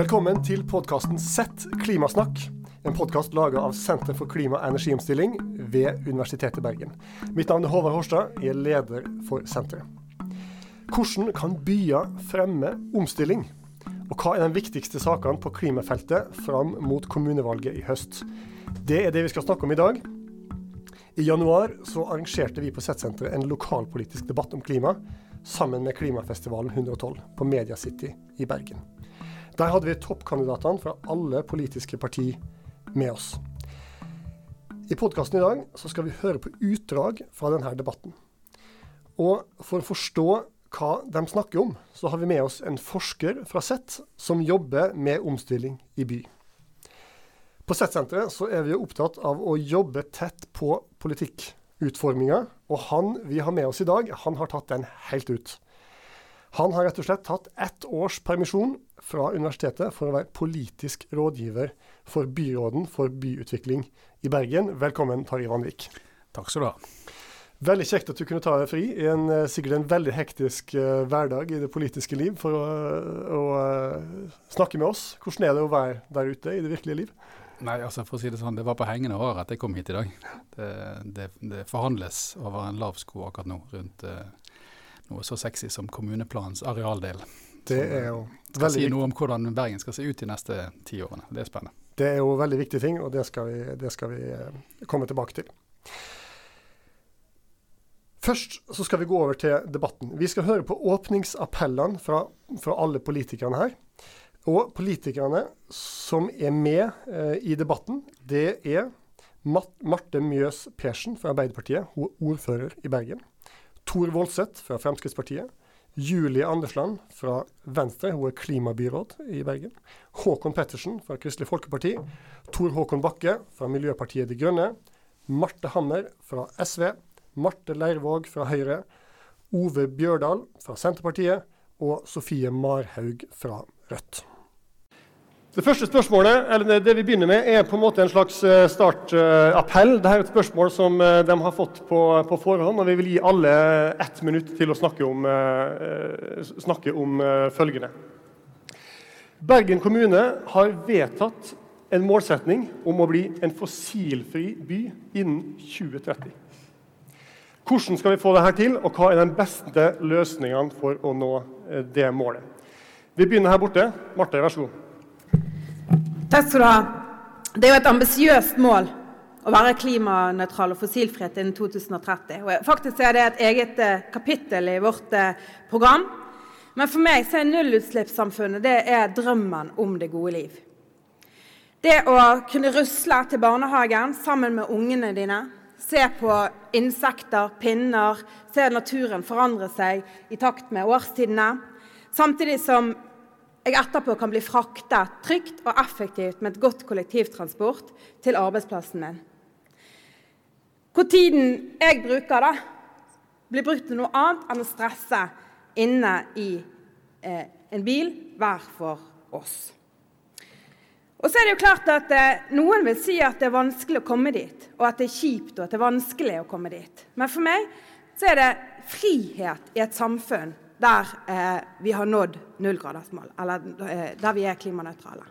Velkommen til podkasten Sett klimasnakk. En podkast laga av Senter for klima- og energiomstilling ved Universitetet i Bergen. Mitt navn er Håvard Horstad, jeg er leder for senteret. Hvordan kan byer fremme omstilling? Og hva er de viktigste sakene på klimafeltet fram mot kommunevalget i høst? Det er det vi skal snakke om i dag. I januar så arrangerte vi på Sett-senteret en lokalpolitisk debatt om klima sammen med Klimafestivalen 112 på Media City i Bergen. Der hadde vi toppkandidatene fra alle politiske partier med oss. I podkasten i dag så skal vi høre på utdrag fra denne debatten. Og for å forstå hva de snakker om, så har vi med oss en forsker fra Sett som jobber med omstilling i by. På Sett-senteret så er vi opptatt av å jobbe tett på politikkutforminga, og han vi har med oss i dag, han har tatt den helt ut. Han har rett og slett tatt ett års permisjon fra universitetet for å være politisk rådgiver for byråden for byutvikling i Bergen. Velkommen, Tarjei Vanvik. Takk skal du ha. Veldig kjekt at du kunne ta deg fri i en, eh, sikkert en veldig hektisk uh, hverdag i det politiske liv for å, å uh, snakke med oss. Hvordan er det å være der ute i det virkelige liv? Nei, altså for å si Det sånn, det var på hengende hår at jeg kom hit i dag. Det, det, det forhandles over en lav sko akkurat nå rundt uh, noe så sexy som kommuneplanens arealdel. Det er jo skal veldig si noe om hvordan Bergen skal se ut de neste ti årene. Det er spennende. Det er jo veldig viktige ting, og det skal vi, det skal vi komme tilbake til. Først så skal vi gå over til debatten. Vi skal høre på åpningsappellene fra, fra alle politikerne her. Og politikerne som er med eh, i debatten, det er Marte Mjøs Persen fra Arbeiderpartiet, hun er ordfører i Bergen. Tor Voldseth fra Fremskrittspartiet. Julie Andersland fra Venstre, hun er klimabyråd i Bergen. Håkon Pettersen fra Kristelig Folkeparti. Tor Håkon Bakke fra Miljøpartiet De Grønne. Marte Hammer fra SV. Marte Leirvåg fra Høyre. Ove Bjørdal fra Senterpartiet. Og Sofie Marhaug fra Rødt. Det første spørsmålet, eller det vi begynner med, er på en måte en slags startappell. Dette er et spørsmål som de har fått på, på, forhånd, og vi vil gi alle ett minutt til å snakke om, snakke om følgende. Bergen kommune har vedtatt en målsetning om å bli en fossilfri by innen 2030. Hvordan skal vi få dette til, og hva er de beste løsningene for å nå det målet? Vi begynner her borte. Marte, vær så god. Takk skal du ha. Det er jo et ambisiøst mål å være klimanøytral og fossilfrihet innen 2030. Og faktisk er det et eget eh, kapittel i vårt eh, program. Men for meg så er nullutslippssamfunnet det er drømmen om det gode liv. Det å kunne rusle til barnehagen sammen med ungene dine, se på insekter, pinner, se naturen forandre seg i takt med årstidene, samtidig som jeg etterpå kan bli fraktet trygt og effektivt med et godt kollektivtransport til arbeidsplassen min. Hvor tiden jeg bruker, da, blir brukt til noe annet enn å stresse inne i eh, en bil hver for oss. Og så er det jo klart at eh, Noen vil si at det er vanskelig å komme dit, og at det er kjipt og at det er vanskelig å komme dit. Men for meg så er det frihet i et samfunn der eh, vi har nådd nullgradersmål, eller eh, der vi er klimanøytrale.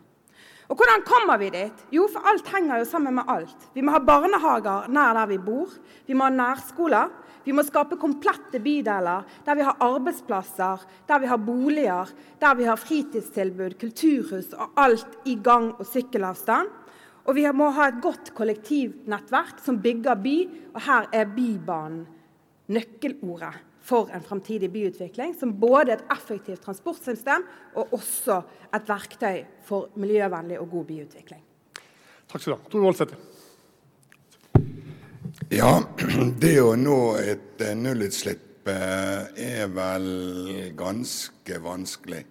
Og Hvordan kommer vi dit? Jo, for alt henger jo sammen med alt. Vi må ha barnehager nær der vi bor. Vi må ha nærskoler. Vi må skape komplette bydeler der vi har arbeidsplasser, der vi har boliger, der vi har fritidstilbud, kulturhus og alt i gang- og sykkelavstand. Og vi må ha et godt kollektivnettverk som bygger by, og her er Bybanen nøkkelordet for en framtidig byutvikling, som både et effektivt transportsystem og også et verktøy for miljøvennlig og god byutvikling. Takk skal du ha. Tor Voldsæter. Ja, det å nå et nullutslipp er vel ganske vanskelig.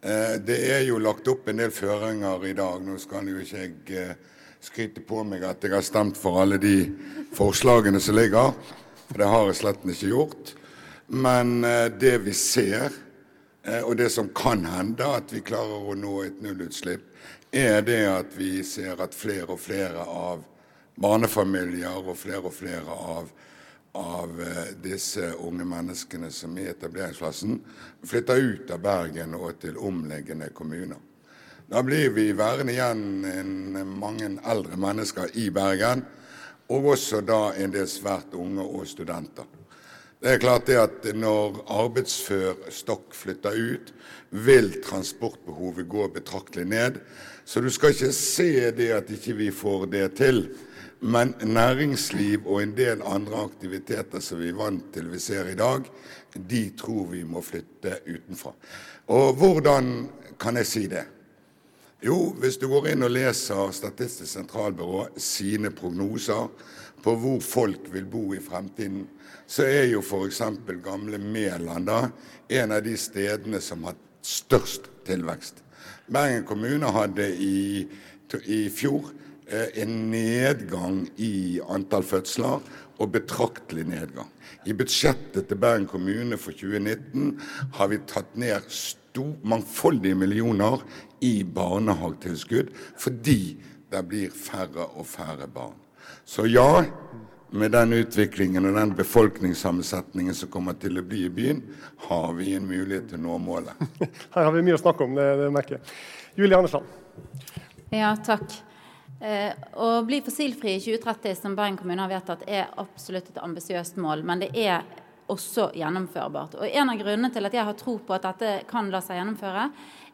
Det er jo lagt opp en del føringer i dag. Nå skal jo ikke jeg skryte på meg at jeg har stemt for alle de forslagene som ligger, for det har jeg slett ikke gjort. Men det vi ser, og det som kan hende at vi klarer å nå et nullutslipp, er det at vi ser at flere og flere av barnefamilier og flere og flere av, av disse unge menneskene som er i etableringsklassen, flytter ut av Bergen og til omliggende kommuner. Da blir vi værende igjen en, mange eldre mennesker i Bergen, og også da en del svært unge og studenter. Det er klart det at når arbeidsfør stokk flytter ut, vil transportbehovet gå betraktelig ned. Så du skal ikke se det at ikke vi får det til. Men næringsliv og en del andre aktiviteter som vi er vant til vi ser i dag, de tror vi må flytte utenfra. Og hvordan kan jeg si det? Jo, hvis du går inn og leser Statistisk sentralbyrå sine prognoser på hvor folk vil bo i fremtiden, så er jo f.eks. gamle Mæland en av de stedene som har størst tilvekst. Bergen kommune hadde i, i fjor Eh, en nedgang i antall fødsler, og betraktelig nedgang. I budsjettet til Bergen kommune for 2019 har vi tatt ned stor, mangfoldige millioner i barnehagetilskudd fordi det blir færre og færre barn. Så ja, med den utviklingen og den befolkningssammensetningen som kommer til å bli i byen, har vi en mulighet til å nå målet. Her har vi mye å snakke om, det, det merker jeg. Julie Andersland. Ja, takk. Eh, å bli fossilfri i 2030, som Bergen kommune har vedtatt, er absolutt et ambisiøst mål. Men det er også gjennomførbart. Og En av grunnene til at jeg har tro på at dette kan la seg gjennomføre,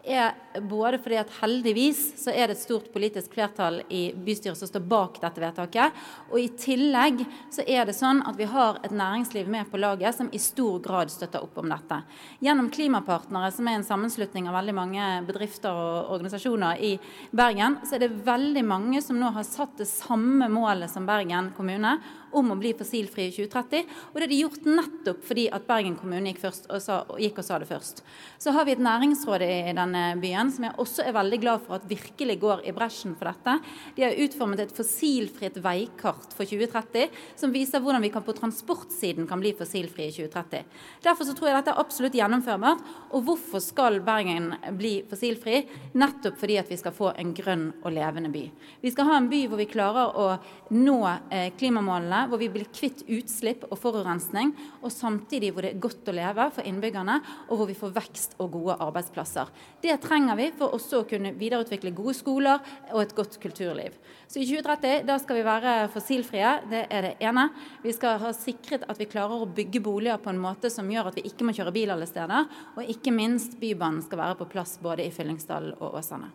er både fordi at heldigvis så er det et stort politisk flertall i bystyret som står bak dette vedtaket. Og i tillegg så er det sånn at vi har et næringsliv med på laget som i stor grad støtter opp om dette. Gjennom Klimapartnere, som er en sammenslutning av veldig mange bedrifter og organisasjoner i Bergen, så er det veldig mange som nå har satt det samme målet som Bergen kommune om å bli fossilfri i 2030. Og det er de gjort nettopp fordi at Bergen kommune gikk, og sa, gikk og sa det først. Så har vi et næringsråd i denne byen som jeg også er veldig glad for at virkelig går i bresjen for dette. De har utformet et fossilfritt veikart for 2030 som viser hvordan vi kan på transportsiden kan bli fossilfri i 2030. Derfor så tror jeg dette er absolutt gjennomførbart. Og hvorfor skal Bergen bli fossilfri? Nettopp fordi at vi skal få en grønn og levende by. Vi skal ha en by hvor vi klarer å nå eh, klimamålene hvor vi blir kvitt utslipp og forurensning, og samtidig hvor det er godt å leve for innbyggerne, og hvor vi får vekst og gode arbeidsplasser. Det trenger vi for også å kunne videreutvikle gode skoler og et godt kulturliv. Så i 2030 da skal vi være fossilfrie, det er det ene. Vi skal ha sikret at vi klarer å bygge boliger på en måte som gjør at vi ikke må kjøre bil alle steder, og ikke minst Bybanen skal være på plass både i Fyllingsdalen og Åsane.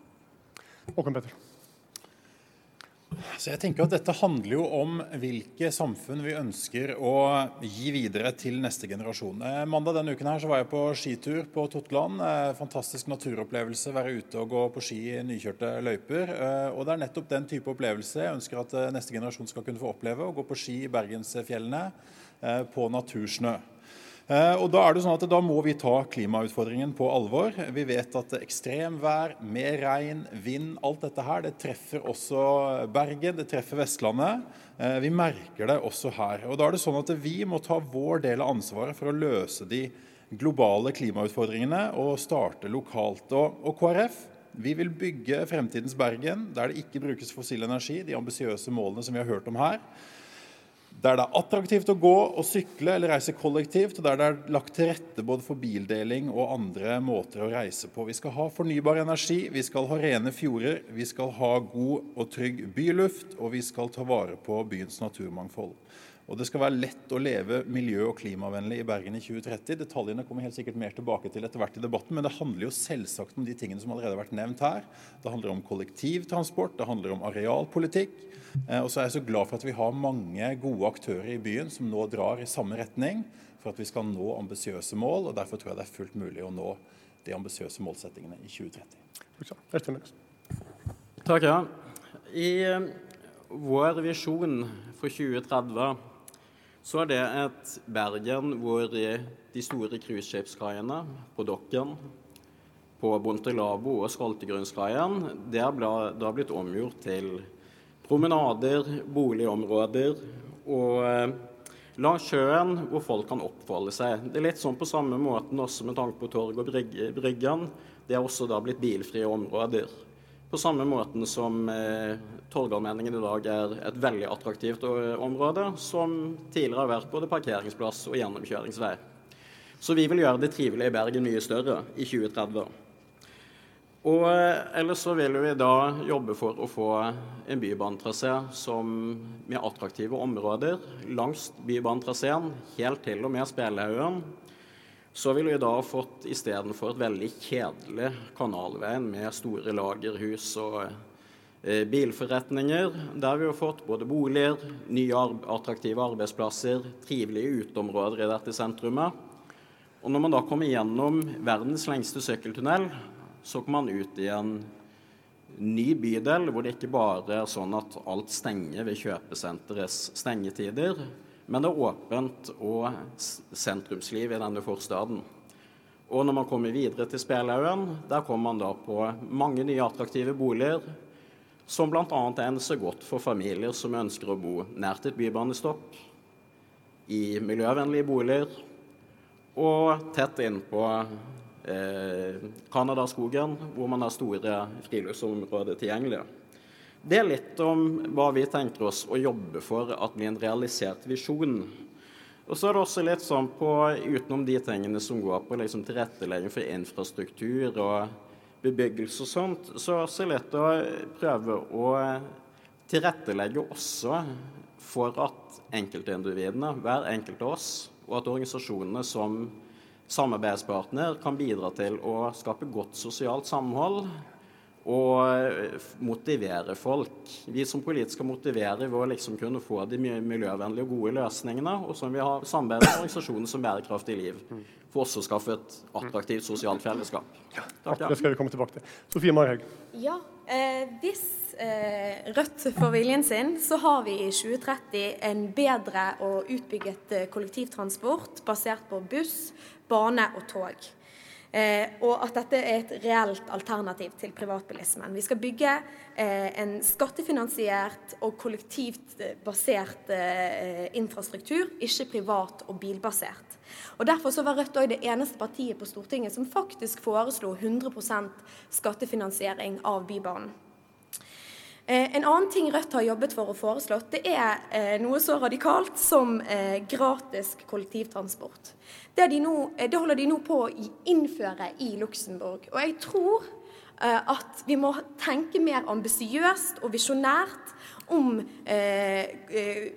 Håkon Petter. Så jeg tenker at Dette handler jo om hvilke samfunn vi ønsker å gi videre til neste generasjon. Eh, mandag denne uken her så var jeg på skitur på Totland. Eh, fantastisk naturopplevelse. Være ute og gå på ski i nykjørte løyper. Eh, og Det er nettopp den type opplevelse jeg ønsker at neste generasjon skal kunne få oppleve. Å gå på ski i bergensfjellene på natursnø. Eh, og Da er det sånn at da må vi ta klimautfordringen på alvor. Vi vet at ekstremvær, mer regn, vind, alt dette her, det treffer også Bergen, det treffer Vestlandet. Eh, vi merker det også her. Og Da er det sånn at vi må ta vår del av ansvaret for å løse de globale klimautfordringene og starte lokalt. Og, KrF vi vil bygge fremtidens Bergen der det ikke brukes fossil energi, de ambisiøse målene som vi har hørt om her der det er attraktivt å gå og sykle eller reise kollektivt, og der det er lagt til rette både for bildeling og andre måter å reise på. Vi skal ha fornybar energi, vi skal ha rene fjorder, vi skal ha god og trygg byluft, og vi skal ta vare på byens naturmangfold. Og Det skal være lett å leve miljø- og klimavennlig i Bergen i 2030. Detaljene kommer helt sikkert mer tilbake til etter hvert i debatten, men det handler jo selvsagt om de tingene som allerede har vært nevnt her. Det handler om kollektivtransport, det handler om arealpolitikk. Eh, og så er jeg så glad for at vi har mange gode aktører i byen som nå drar i samme retning for at vi skal nå ambisiøse mål. og Derfor tror jeg det er fullt mulig å nå de ambisiøse målsettingene i 2030. Takk, ja. I eh, vår visjon for 2030 så er det et Bergen hvor de store cruiseskipskaiene på Dokken, på Bontelabo og Skoltegrunnsveien, det har blitt omgjort til promenader, boligområder og eh, langs sjøen hvor folk kan oppholde seg. Det er litt sånn på samme måten også med tanke på Torg og Bryggen. Det er også da blitt bilfrie områder. På samme måten som eh, Torgallmenningen i dag er et veldig attraktivt eh, område, som tidligere har vært både parkeringsplass og gjennomkjøringsvei. Så vi vil gjøre det trivelige i Bergen mye større i 2030. Og ellers så vil vi da jobbe for å få en bybanetrasé med attraktive områder langs bybanetraseen helt til og med Spelhaugen. Så ville vi da fått istedenfor et veldig kjedelig kanalveien med store lagerhus og eh, bilforretninger, der vi har fått både boliger, nye attraktive arbeidsplasser, trivelige uteområder i dette sentrumet. Og når man da kommer gjennom verdens lengste sykkeltunnel, så kommer man ut i en ny bydel hvor det ikke bare er sånn at alt stenger ved kjøpesenterets stengetider, men det er åpent og sentrumsliv i denne forstaden. Og når man kommer videre til Spelhaugen, der kommer man da på mange nye attraktive boliger, som bl.a. egner seg godt for familier som ønsker å bo nært et bybanestopp, i miljøvennlige boliger og tett innpå Canadaskogen, eh, hvor man har store friluftsområder tilgjengelig. Det er litt om hva vi tenker oss å jobbe for at blir en realisert visjon. Og så er det også litt sånn på, utenom de tingene som går på liksom tilrettelegging for infrastruktur og bebyggelse og sånt, så er det også litt å prøve å tilrettelegge også for at enkeltindividene, hver enkelt av oss, og at organisasjonene som samarbeidspartner kan bidra til å skape godt sosialt samhold og eh, motivere folk. Vi som politikere skal motivere ved å liksom kunne få de miljøvennlige og gode løsningene, og så må vi ha samarbeid med organisasjoner som Bærekraftig liv, for også å skaffe et attraktivt sosialt fellesskap. Ja, takk, det skal vi komme tilbake til. Sofie Marhaug. Ja, eh, hvis eh, Rødt får viljen sin, så har vi i 2030 en bedre og utbygget eh, kollektivtransport basert på buss, bane og tog. Eh, og at dette er et reelt alternativ til privatbilismen. Vi skal bygge eh, en skattefinansiert og kollektivt eh, basert eh, infrastruktur, ikke privat og bilbasert. Og Derfor så var Rødt også det eneste partiet på Stortinget som faktisk foreslo 100% skattefinansiering av Bybanen. Eh, en annen ting Rødt har jobbet for og foreslått, det er eh, noe så radikalt som gratis kollektivtransport. Det, de nå, det, holder de nå på å innføre i Luxembourg. Og jeg tror at vi må tenke mer ambisiøst og visjonært om eh,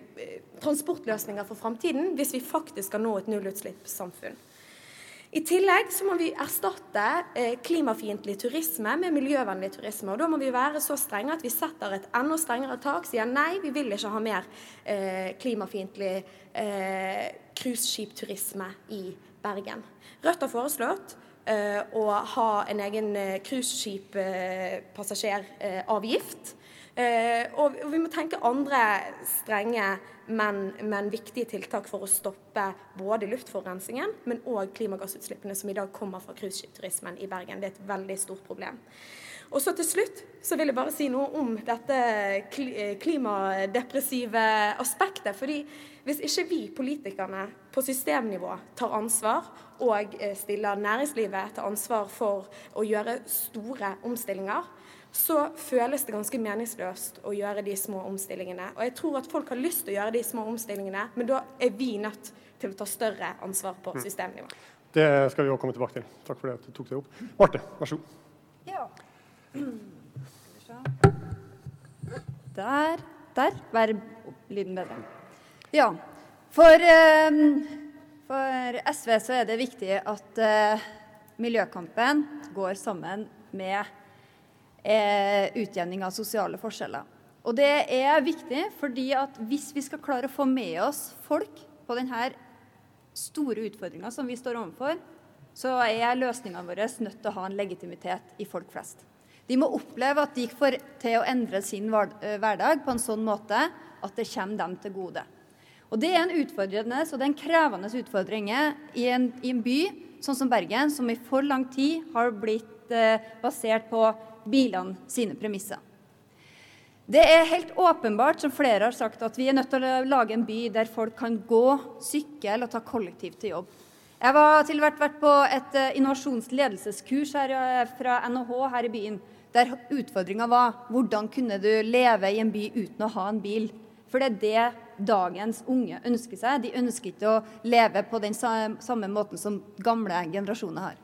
transportløsninger for framtiden hvis vi faktisk skal nå et nullutslippssamfunn. I tillegg så må vi erstatte eh, klimafiendtlig turisme med miljøvennlig turisme. og Da må vi være så strenge at vi setter et enda strengere tak. Sier nei, vi vil ikke ha mer eh, klimafiendtlig eh, cruiseskipturisme i Bergen. Rødt har foreslått å ha en egen cruiseskippassasjeravgift. Og vi må tenke andre strenge, men, men, viktige tiltak for å stoppe både luftforurensningen, men òg klimagassutslippene som i dag kommer fra cruiseskipturismen i Bergen. Det er et veldig stort problem. Og så til slutt så vil jeg bare si noe om dette klimadepressive aspektet. fordi hvis ikke vi politikerne på systemnivå tar ansvar og eh, stiller næringslivet til ansvar for å gjøre store omstillinger, så føles det ganske meningsløst å gjøre de små omstillingene. Og jeg tror at folk har lyst til å gjøre de små omstillingene, men da er vi nødt til å ta større ansvar på mm. systemnivå. Det skal vi òg komme tilbake til. Takk for at du tok det opp. Marte, vær så god. Ja. Der. Der. Vær lyden bedre. Ja. For, um, for, SV så er det viktig at uh, miljøkampen går sammen med eh, utjevning av sosiale forskjeller. Og det er viktig fordi at hvis vi skal klare å få med oss folk på denne store utfordringa som vi står overfor, så er løsningene våre nødt til å ha en legitimitet i folk flest. De må oppleve at de får til å endre sin eh, hverdag på en sånn måte at det kommer dem til gode. Og Det er en utfordrende og det er en krevende utfordring i en, i en by sånn som Bergen, som i for lang tid har blitt eh, basert på bilene sine premisser. Det er helt åpenbart, som flere har sagt, at vi er nødt til å lage en by der folk kan gå, sykle og ta kollektivt til jobb. Jeg var til med vært på et eh, innovasjonsledelseskurs her, eh, fra NHH her i byen, der utfordringa var hvordan kunne du leve i en by uten å ha en bil. For det er det dagens unge ønsker seg. De ønsker ikke å leve på den samme måten som gamle generasjoner har.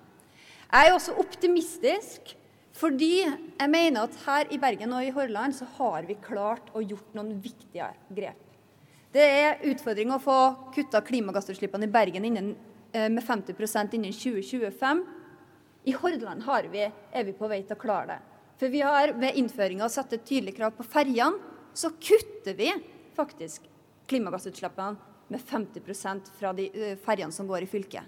Jeg er også optimistisk Fordi jeg mener at her i Bergen og i Hordaland så har vi klart å gjort noen viktige grep. Det er utfordring å få kutta klimagassutslippene i Bergen innen, eh, med 50% innen 2025. I Hordaland vi, er vi på vei til å klare det. For vi har ved innføringa satt et tydelig krav på ferjene. Så kutter vi faktisk klimagassutslippene med 50% fra de uh, ferjene som går i fylket.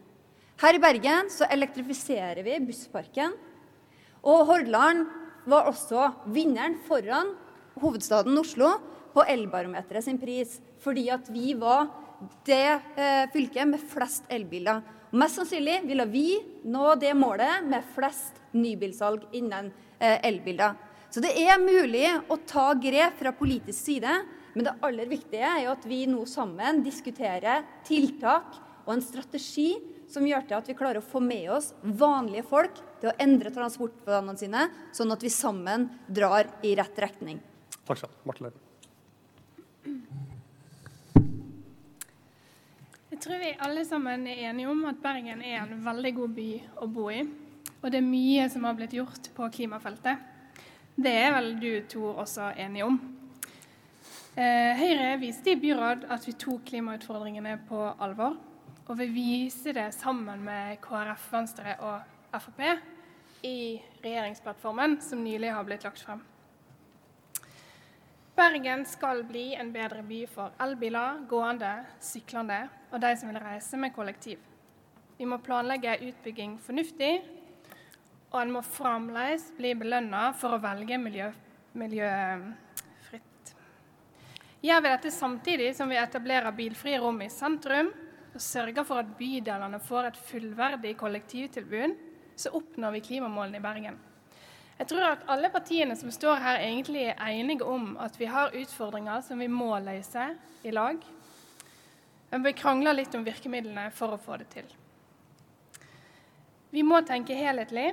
Her i Bergen så elektrifiserer vi bussparken. Og Hordaland var også vinneren foran hovedstaden Oslo på Elbarometeret sin pris. Fordi at vi var det eh, fylket med flest elbiler. Og mest sannsynlig ville vi nå det målet med flest nybilsalg innen eh, elbiler. Så det er mulig å ta grep fra politisk side. Men det aller viktige er jo at vi nå sammen diskuterer tiltak og en strategi som gjør til at vi klarer å få med oss vanlige folk til å endre transportplanene sine, sånn at vi sammen drar i rett retning. Takk skal du ha. Jeg tror vi alle sammen er enige om at Bergen er en veldig god by å bo i. Og det er mye som har blitt gjort på klimafeltet. Det er vel du to også enige om. Eh, Høyre viste i byråd at vi tok klimautfordringene på alvor. Og vi viser det sammen med KrF, Venstre og Frp i regjeringsplattformen som nylig har blitt lagt frem. Bergen skal bli en bedre by for elbiler, gående, syklende og de som vil reise med kollektiv. Vi må planlegge utbygging fornuftig, og en må fremdeles bli belønna for å velge miljø, miljøfritt. Gjør vi dette samtidig som vi etablerer bilfrie rom i sentrum, sørger for at bydelene får et fullverdig kollektivtilbud, så oppnår vi klimamålene i Bergen. Jeg tror at alle partiene som står her, egentlig er enige om at vi har utfordringer som vi må løse i lag. Men vi krangler litt om virkemidlene for å få det til. Vi må tenke helhetlig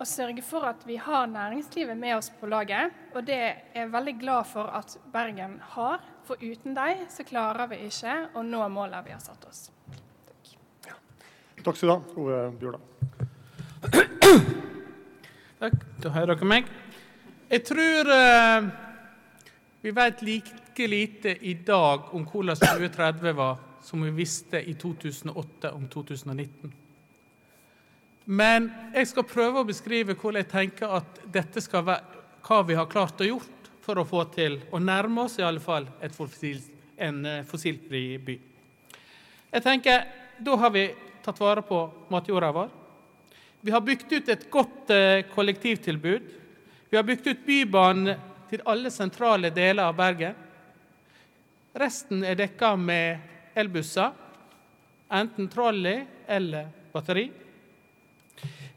og sørge for at vi har næringslivet med oss på laget. Og det er jeg veldig glad for at Bergen har, for uten dem så klarer vi ikke å nå målene vi har satt oss. Takk. Skal du ha, Ove Bjørdal. Takk. Da hører dere meg. Jeg tror uh, vi vet like lite i dag om hvordan 2030 var, som vi visste i 2008 om 2019. Men jeg skal prøve å beskrive hvordan jeg tenker at dette skal være hva vi har klart å gjort for å få til å nærme oss i alle fall fossil, en eh, fossilfri by. Jeg tenker, Da har vi tatt vare på matjorda vår. Vi har bygd ut et godt eh, kollektivtilbud. Vi har bygd ut Bybanen til alle sentrale deler av Bergen. Resten er dekka med elbusser, enten trolley eller batteri.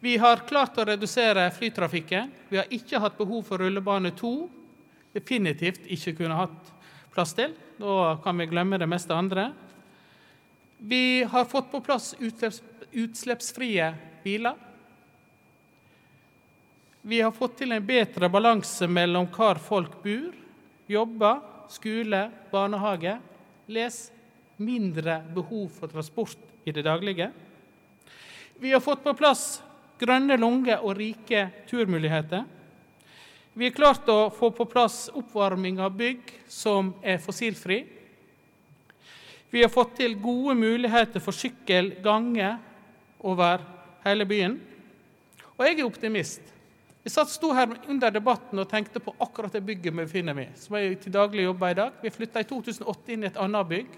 Vi har klart å redusere flytrafikken. Vi har ikke hatt behov for rullebane 2. Definitivt ikke kunne hatt plass til. Da kan vi glemme det meste andre. Vi har fått på plass utslippsfrie biler. Vi har fått til en bedre balanse mellom hvor folk bor, jobber, skole, barnehage. Les mindre behov for transport i det daglige. Vi har fått på plass grønne lunger og rike turmuligheter. Vi har klart å få på plass oppvarming av bygg som er fossilfri. Vi har fått til gode muligheter for sykkel, gange over hele byen. Og jeg er optimist. Jeg satt, sto her under debatten og tenkte på akkurat det bygget vi befinner meg som jeg til daglig jobber i dag. Vi flytta i 2008 inn i et annet bygg.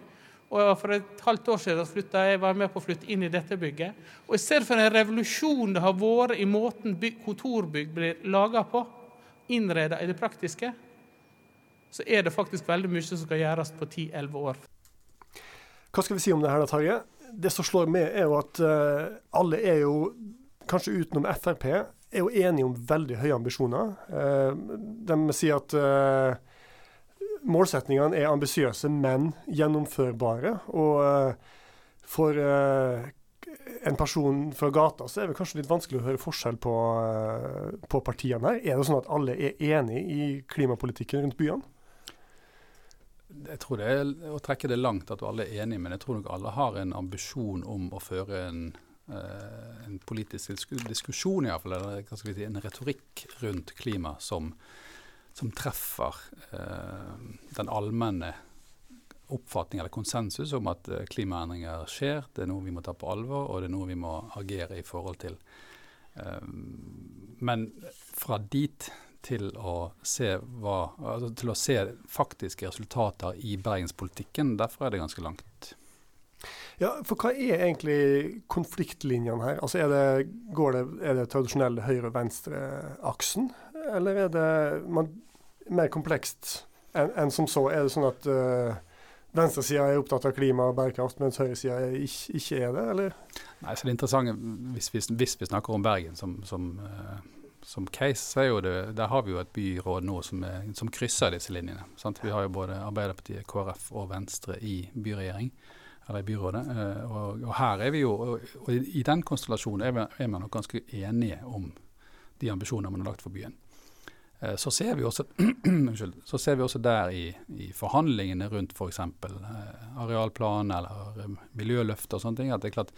Og For et halvt år siden flytta jeg var med på å flytte inn i dette bygget. Og I ser for en revolusjon det har vært i måten kontorbygg blir laga på, innreda i det praktiske, så er det faktisk veldig mye som skal gjøres på 10-11 år. Hva skal vi si om det her, Tarjei? Det som slår med, er jo at uh, alle er jo, kanskje utenom Frp, er jo enige om veldig høye ambisjoner. Uh, de sier at uh, målsetningene er ambisiøse, men gjennomførbare. Og for en person fra gata så er det kanskje litt vanskelig å høre forskjell på, på partiene her. Er det sånn at alle er enig i klimapolitikken rundt byene? Jeg tror det er å trekke det langt at alle er enige, men jeg tror nok alle har en ambisjon om å føre en eh, en politisk diskusjon, i hvert fall, eller si, en retorikk rundt klima som, som treffer eh, den allmenne oppfatning eller konsensus om at eh, klimaendringer skjer. Det er noe vi må ta på alvor, og det er noe vi må agere i forhold til. Men fra dit til å se, hva, altså til å se faktiske resultater i bergenspolitikken, derfor er det ganske langt. Ja, for hva er egentlig konfliktlinjene her? Altså er det, går det, er det tradisjonell høyre-venstre-aksen, eller er det man, mer komplekst enn en som så? Er det sånn at uh, venstresida er opptatt av klima og bærekraft, mens høyresida ikke, ikke er det, eller? Nei, så det interessante, hvis vi, hvis vi snakker om Bergen som, som, uh, som case, så er jo det, der har vi jo et byråd nå som, er, som krysser disse linjene. Sant? Vi har jo både Arbeiderpartiet, KrF og Venstre i byregjering, eller i byrådet. Uh, og, og, her er vi jo, og, i, den konstellasjonen er, vi, er man nok ganske enige om de ambisjonene man har lagt for byen. Eh, så ser, også, så ser vi også, der i, i forhandlingene rundt f.eks. For arealplan eller miljøløfter miljøløft og sånne ting, at det er klart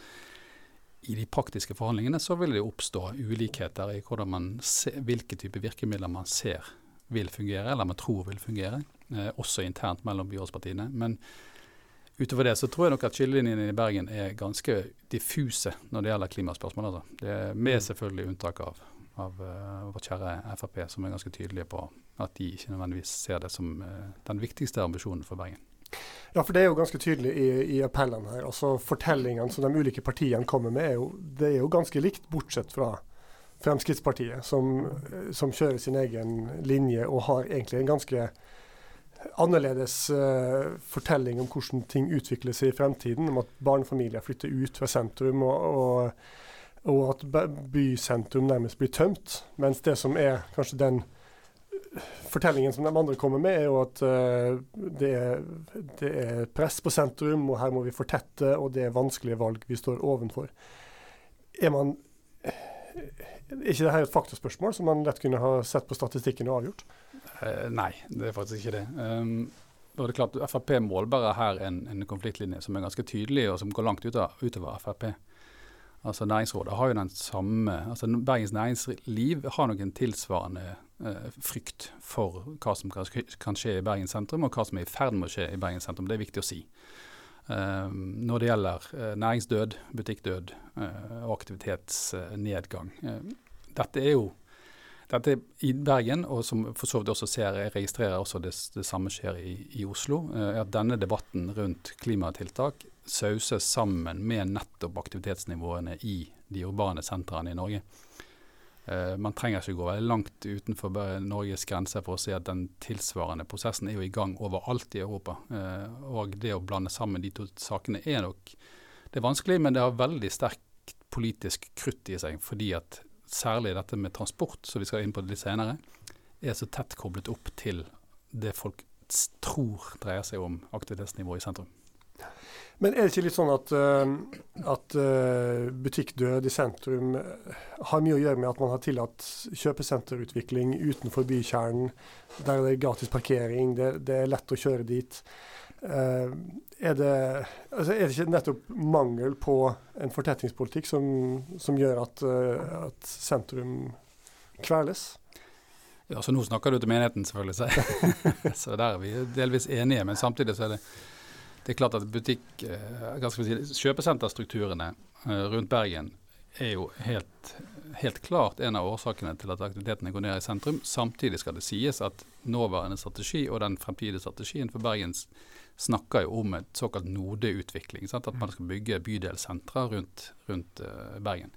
i de praktiske forhandlingene så vil det oppstå ulikheter i man ser, hvilke type virkemidler man ser vil fungere, eller man tror vil fungere, eh, også internt mellom byrådspartiene. Men utover det så tror jeg nok at skillelinjene i Bergen er ganske diffuse når det gjelder klimaspørsmål. Altså. Det er med mm. selvfølgelig unntak av av uh, vårt kjære Frp, som er ganske tydelige på at de ikke nødvendigvis ser det som uh, den viktigste ambisjonen for Bergen. Ja, for det er jo ganske tydelig i, i appellene her. Altså Fortellingene som de ulike partiene kommer med, er jo, det er jo ganske likt, bortsett fra Fremskrittspartiet, som, som kjører sin egen linje og har egentlig en ganske annerledes uh, fortelling om hvordan ting utvikler seg i fremtiden. Om at barnefamilier flytter ut fra sentrum. og, og og at bysentrum nærmest blir tømt. Mens det som er kanskje den fortellingen som de andre kommer med, er jo at uh, det, er, det, er, press på sentrum, og her må vi fortette, og det er vanskelige valg vi står ovenfor. Er man Er ikke dette et faktaspørsmål som man lett kunne ha sett på statistikken og avgjort? Uh, nei, det er faktisk ikke det. Um, det er klart, Frp målbærer her en, en, konfliktlinje som er ganske tydelig, og som går langt utover Frp. Altså Næringsrådet har jo den samme altså Bergens næringsliv har nok en tilsvarende eh, frykt for hva som kan skje i Bergen sentrum, og hva som er i ferd med å skje i Bergen sentrum. Det er viktig å si. Uh, når det gjelder uh, næringsdød, butikkdød og aktivitetsnedgang. dette er jo dette i Bergen, og som for så vidt også ser, jeg registrerer også det, det samme skjer i, i Oslo, er at denne debatten rundt klimatiltak sauses sammen med nettopp aktivitetsnivåene i de urbane sentrene i Norge. Uh, man trenger ikke gå veldig langt utenfor Norges grenser for å se at den tilsvarende prosessen er jo i gang overalt i Europa. Uh, og det å blande sammen de to sakene er nok Det er vanskelig, men det har veldig sterkt politisk krutt i seg. Fordi at særlig dette med transport, som vi skal inn på litt senere, er så tett koblet opp til det folk tror dreier seg om aktivitetsnivået i sentrum. Men er det ikke litt sånn at, uh, at uh, butikkdød i sentrum eh, har mye å gjøre med at man har tillatt kjøpesenterutvikling utenfor bykjernen, der det er gratis parkering, det, det er lett å kjøre dit. Er, det, altså er, det, ikke nettopp mangel på en fortettingspolitikk som, som gjør at, at, sentrum kveles? Ja, så Nå snakker du til menigheten, selvfølgelig, så der er vi delvis enige. Men samtidig så er det det er klart at butikk, eh, si, kjøpesenterstrukturene eh, rundt Bergen er jo helt, helt, klart en av årsakene til at aktivitetene går ned i sentrum. Samtidig skal det sies at nåværende strategi og den fremtidige strategien for Bergens snakker jo om et såkalt nodeutvikling. Sant? At man skal bygge bydelssentre rundt, rundt uh, Bergen.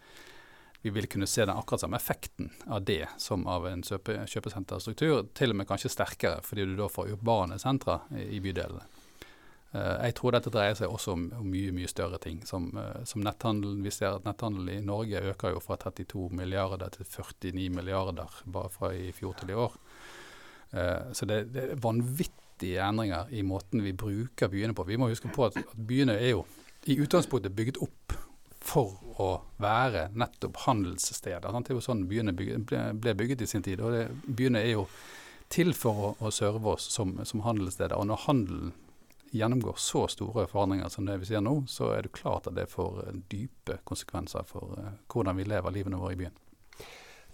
Vi vil kunne se den akkurat samme effekten av det som av en kjøpesenterstruktur. Til og med kanskje sterkere, fordi du da får urbane sentre i bydelene. Uh, jeg tror dette dreier seg også om, om mye mye større ting, som, uh, som netthandel. Vi ser at netthandel i Norge øker jo fra 32 milliarder til 49 milliarder bare fra i fjor til i år. Uh, så det, det, er vanvittige endringer i måten vi bruker byene på. Vi må huske på at, byene er jo i utgangspunktet bygget opp for å være nettopp handelssteder. Det er jo sånn byene ble, bygget i sin tid. og det, Byene er jo til for å, å serve oss som, som handelssteder. Og når handelen gjennomgår så store forandringer som det vi ser nå, så er det klart at det får dype konsekvenser for uh, hvordan vi lever livene våre i byen.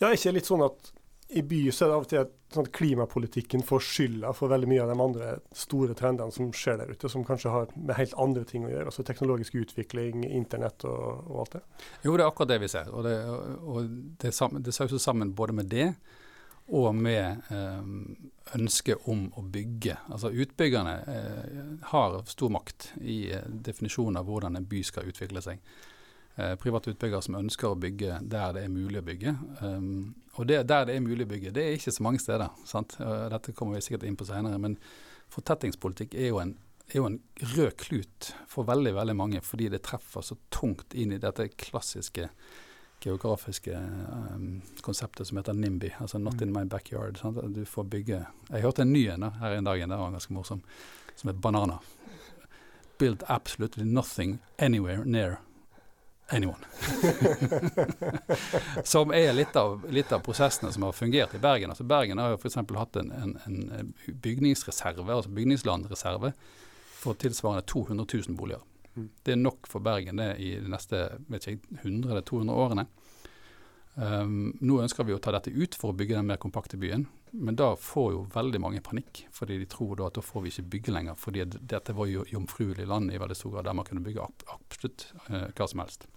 Ja, ikke litt sånn at i by så er det av og til at sånn klimapolitikken får skylda for veldig mye av de andre store trendene som skjer der ute, som kanskje har med helt andre ting å gjøre. altså Teknologisk utvikling, internett og, og alt det. Jo, det er akkurat det vi ser. Og det, og det, det sauser sammen både med det og med eh, ønsket om å bygge. Altså Utbyggerne eh, har stor makt i eh, definisjonen av hvordan en by skal utvikle seg. Eh, private utbyggere som ønsker å bygge der det er mulig å bygge. Um, og det, der det er mulig å bygge, det er ikke så mange steder. Sant? Dette kommer vi sikkert inn på senere. Men fortettingspolitikk er jo, en, er jo en rød klut for veldig veldig mange, fordi det treffer så tungt inn i dette klassiske geografiske um, konseptet som heter NIMBY, altså 'Not in my backyard'. Sant? Du får bygge Jeg hørte en ny en her en dag, den var ganske morsom, som het 'Banana'. Build absolutely nothing anywhere near anyone. som er litt av, litt av, prosessene som har fungert i Bergen. Altså Bergen har jo f.eks. hatt en, en, en, bygningsreserve, altså bygningslandreserve, for tilsvarende 200 000 boliger. Det er nok for Bergen det i de neste 100-200 årene. Um, nå ønsker vi å ta dette ut for å bygge den mer kompakte byen, men da får jo veldig mange panikk. Fordi de tror da at da får vi ikke bygge lenger, fordi dette var jo jomfruelig land i veldig stor grad, der man kunne bygge absolutt uh, hva som helst.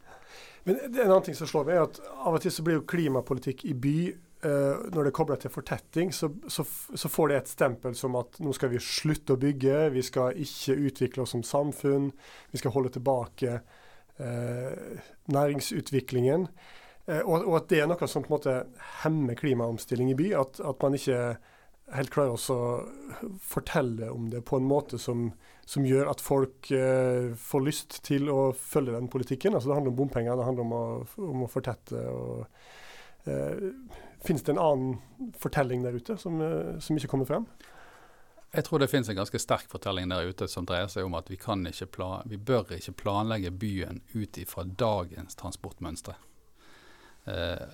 Men en annen ting som slår meg, er at av og til så blir jo klimapolitikk i by Uh, når det er kobla til fortetting, så, så, så, får det et stempel som at nå skal vi slutte å bygge, vi skal ikke utvikle oss som samfunn, vi skal holde tilbake uh, næringsutviklingen. Uh, og, og, at det er noe som på en måte hemmer klimaomstilling i by. At, at man ikke helt klarer å fortelle om det på en måte som, som gjør at folk får lyst til å følge den politikken. Altså Det handler om bompenger, det handler om å, om å fortette. og Finnes det en annen fortelling der ute som, eh, som, ikke kommer frem? Jeg tror det finnes en ganske sterk fortelling der ute som dreier seg om at vi, vi bør ikke planlegge byen ut ifra dagens transportmønstre. Eh,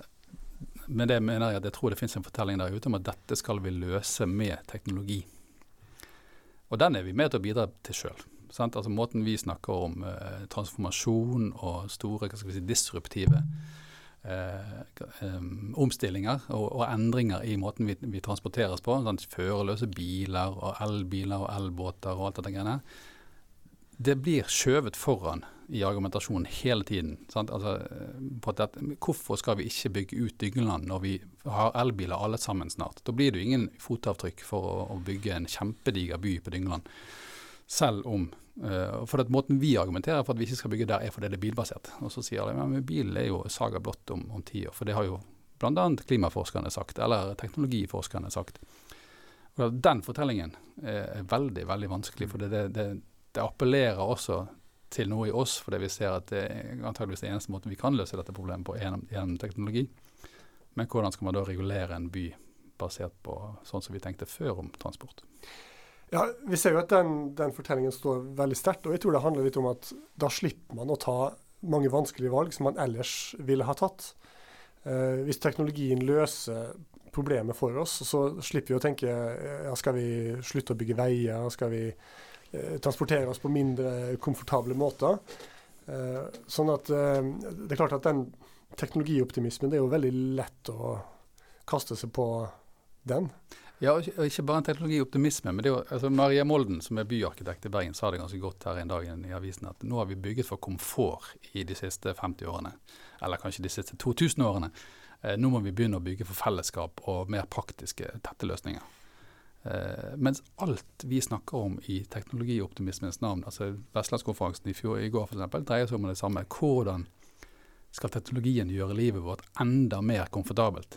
men det mener jeg at jeg tror det finnes en fortelling der ute om at dette skal vi løse med teknologi. Og den er vi med til å bidra til sjøl. Altså måten vi snakker om eh, transformasjon og store si, disruptive omstillinger og, og, endringer i måten vi, vi transporteres på. Sånn, førerløse biler og elbiler og elbåter og alt dette greiene. Det blir skjøvet foran i argumentasjonen hele tiden. Altså, det, hvorfor skal vi ikke bygge ut Dyngeland når vi har elbiler alle sammen snart? Da blir det jo ingen fotavtrykk for å, å bygge en kjempediger by på Dyngeland. Selv om Uh, for at Måten vi argumenterer for at vi ikke skal bygge der, er fordi det er bilbasert. Og så sier de ja, bil er jo saga blått om, om ti år. For det har jo bl.a. klimaforskerne sagt, eller teknologiforskerne sagt. Og Den fortellingen er veldig veldig vanskelig, for det, det, det, appellerer også til noe i oss, fordi vi ser at det er antageligvis den eneste måten vi kan løse dette problemet på, gjennom, gjennom teknologi. Men hvordan skal man da regulere en by basert på sånn som vi tenkte før om transport? Ja, Vi ser jo at den, den fortellingen står veldig sterkt. Og jeg tror det handler litt om at da slipper man å ta mange vanskelige valg som man ellers ville ha tatt. Eh, hvis teknologien løser problemet for oss, så slipper vi å tenke ja, skal vi slutte å bygge veier, skal vi eh, transportere oss på mindre komfortable måter. Eh, sånn at eh, det er klart at den teknologioptimismen, det er jo veldig lett å kaste seg på den. Ja, og ikke bare en teknologioptimisme. men det var, altså Maria Molden, som er byarkitekt i Bergen, sa det ganske godt her en dag i avisen at nå har vi bygget for komfort i de siste 50 årene. Eller kanskje de siste 2000 årene. Eh, nå må vi begynne å bygge for fellesskap og mer praktiske, tette løsninger. Eh, mens alt vi snakker om i teknologioptimismens navn, altså Vestlandskonferansen i, fjor, i går f.eks., dreier seg om det samme. Hvordan skal teknologien gjøre livet vårt enda mer komfortabelt?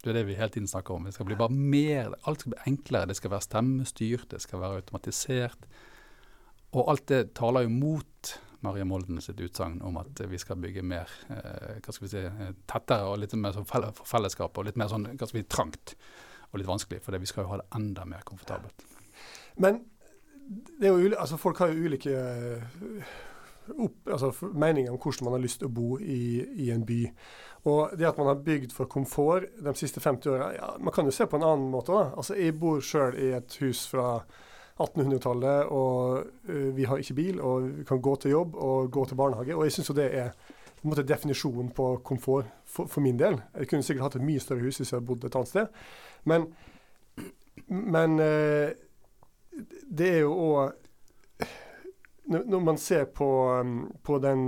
Det er det vi hele tiden snakker om. Det skal bli bare mer, Alt skal bli enklere. Det skal være stemmestyrt, det skal være automatisert. Og alt det taler jo mot Maria Molden sitt utsagn om at vi skal bygge mer eh, hva skal vi si, tettere og litt mer sånn for fellesskap og litt mer sånn hva skal vi trangt og litt vanskelig. For vi skal jo ha det enda mer komfortabelt. Men det er jo, altså folk har jo ulike opp, altså meninger om hvordan man har lyst til å bo i, i, en by. Og det at man har bygd for komfort de siste 50 åra, ja, man kan jo se på en annen måte. da. Altså Jeg bor sjøl i et hus fra 1800-tallet, og uh, vi har ikke bil, og vi kan gå til jobb og gå til barnehage. Og jeg syns jo det er på en måte, definisjonen på komfort for, for, min del. Jeg kunne sikkert hatt et mye større hus hvis jeg hadde bodd et annet sted. Men, men uh, det er jo òg når man ser på, på, den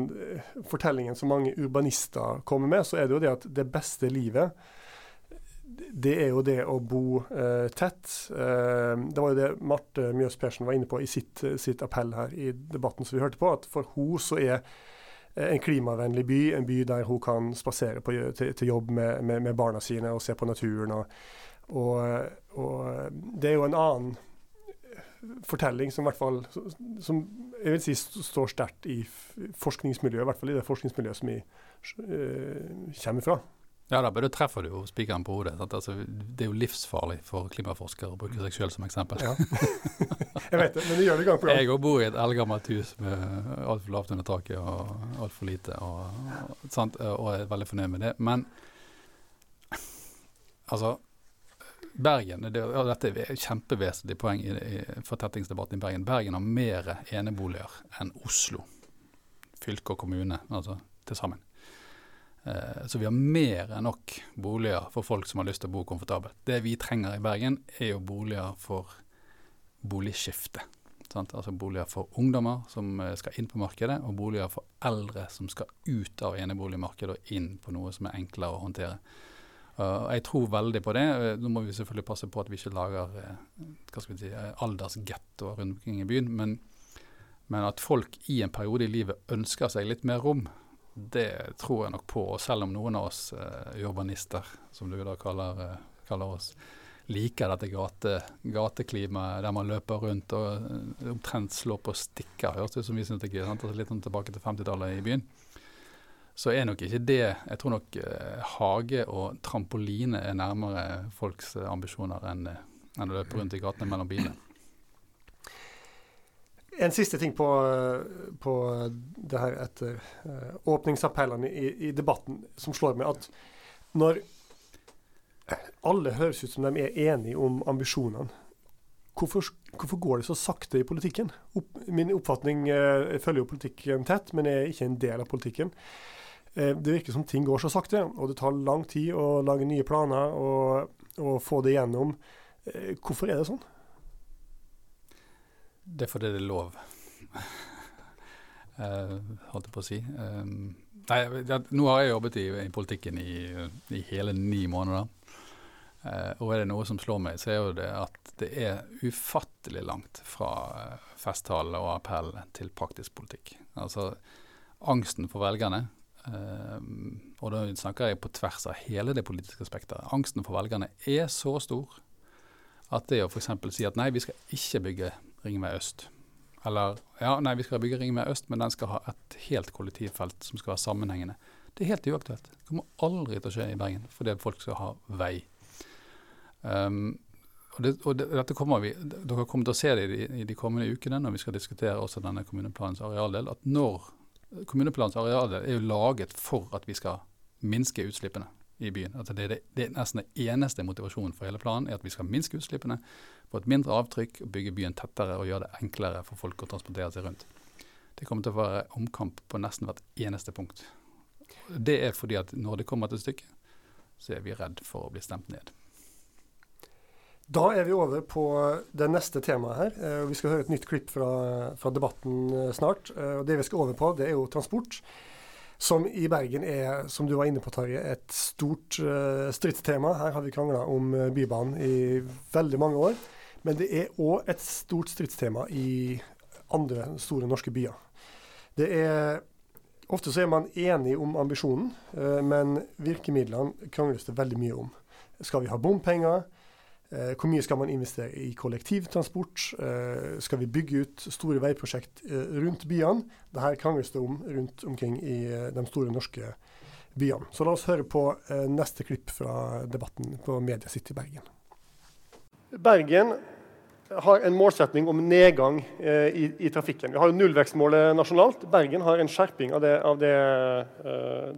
fortellingen som mange urbanister kommer med, så er det jo det at det beste livet det er jo det å bo eh, tett. Eh, det var jo det Marte Mjøs Persen var inne på i sitt, sitt, appell her i debatten som vi hørte på. At for hun så er eh, en klimavennlig by en by der hun kan spasere på, til, til, jobb med, med, med, barna sine og se på naturen. Og, og, og, det er jo en annen fortelling som fall som jeg vil si står sterkt i forskningsmiljøet, i hvert fall i det forskningsmiljøet som vi uh, kommer fra. Ja, da bare treffer du jo spikeren på hodet. Altså, det er jo livsfarlig for klimaforskere å bruke seg selv som eksempel. Ja. jeg vet det, men de gjør det gang på gang. Jeg bor i et eldgammelt hus med altfor lavt under taket og altfor lite, og, og, og, er veldig fornøyd med det. Men altså Bergen, det, og dette er et kjempevesentlig poeng i, i fortettingsdebatten i Bergen. Bergen har mer eneboliger enn Oslo, fylke og kommune, altså til sammen. Eh, så vi har mer enn nok boliger for folk som har lyst til å bo komfortabelt. Det vi trenger i Bergen, er jo boliger for boligskifte. Sant? Altså boliger for ungdommer som eh, skal inn på markedet, og boliger for eldre som skal ut av eneboligmarkedet og inn på noe som er enklere å håndtere. Uh, jeg tror veldig på det. Nå må vi selvfølgelig passe på at vi ikke lager hva skal vi si, aldersgettoer rundt omkring i byen. Men, men at folk i en periode i livet ønsker seg litt mer rom, det tror jeg nok på. Og selv om noen av oss uh, urbanister, som du da kaller, uh, kaller oss, liker dette gate, gateklimaet der man løper rundt og omtrent slår på stikker, høres det ut som vi syns det er gøy. Altså litt sånn tilbake til 50-tallet i byen. Så er nok ikke det Jeg tror nok hage og trampoline er nærmere folks ambisjoner enn, enn å løpe rundt i gatene mellom bilene. En siste ting på, på det her etter åpningsappellene i, i, debatten som slår meg, at når alle høres ut som de er enige om ambisjonene, hvorfor, hvorfor går det så sakte i politikken? Opp, min oppfatning Jeg følger jo politikken tett, men jeg er ikke en del av politikken. Uh, det virker som ting går så sakte, og det tar lang tid å lage nye planer og, og få det gjennom. Hvorfor er det sånn? Det er fordi det er lov. uh, holdt jeg på å si. Um, nei, ja, nå har jeg jobbet i, i politikken i, i, hele ni måneder. Uh, og er det noe som slår meg, så er jo det at det er ufattelig langt fra festtale og appell til praktisk politikk. Altså angsten for velgerne, og da snakker jeg på tvers av hele det politiske spekteret, angsten for velgerne er så stor at det å f.eks. si at nei, vi skal ikke bygge Ringvei øst. Eller ja, nei, vi skal bygge Ringvei øst, men den skal ha et helt kollektivfelt som skal være sammenhengende. Det er helt uaktuelt. Det kommer aldri til å skje i Bergen fordi folk skal ha vei. Um, og, det, og det, dette kommer vi, Dere kommer til å se det i de, i de, kommende ukene når vi skal diskutere også denne kommuneplanens arealdel. At når kommuneplanens arealdel er jo laget for at vi skal minske utslippene i byen. Altså det, det, det, er nesten den eneste motivasjonen for hele planen er at vi skal minske utslippene, få et mindre avtrykk, bygge byen tettere og gjøre det enklere for folk å transportere seg rundt. Det kommer til å være omkamp på nesten hvert eneste punkt. Det er fordi at når det kommer til stykket, så er vi redd for å bli stemt ned. Da er vi over på det neste temaet her. Eh, vi skal høre et nytt klipp fra, fra debatten eh, snart. Eh, og Det vi skal over på, det er jo transport som i Bergen er, som du var inne på, Tarje, et stort stridstema. Her har vi krangla om Bybanen i veldig mange år. Men det er òg et stort stridstema i andre store norske byer. Det er Ofte så er man enig om ambisjonen, men virkemidlene krangles det veldig mye om. Skal vi ha bompenger? Eh, hvor mye skal man investere i kollektivtransport? Eh, skal vi bygge ut store veiprosjekt eh, rundt byene? Dette krangles det om rundt omkring i de store norske byene. Så la oss høre på neste klipp fra debatten på Media City Bergen. Bergen har en målsetning om nedgang i, i, trafikken. Vi har jo nullvekstmålet nasjonalt. Bergen har en skjerping av, det, av det,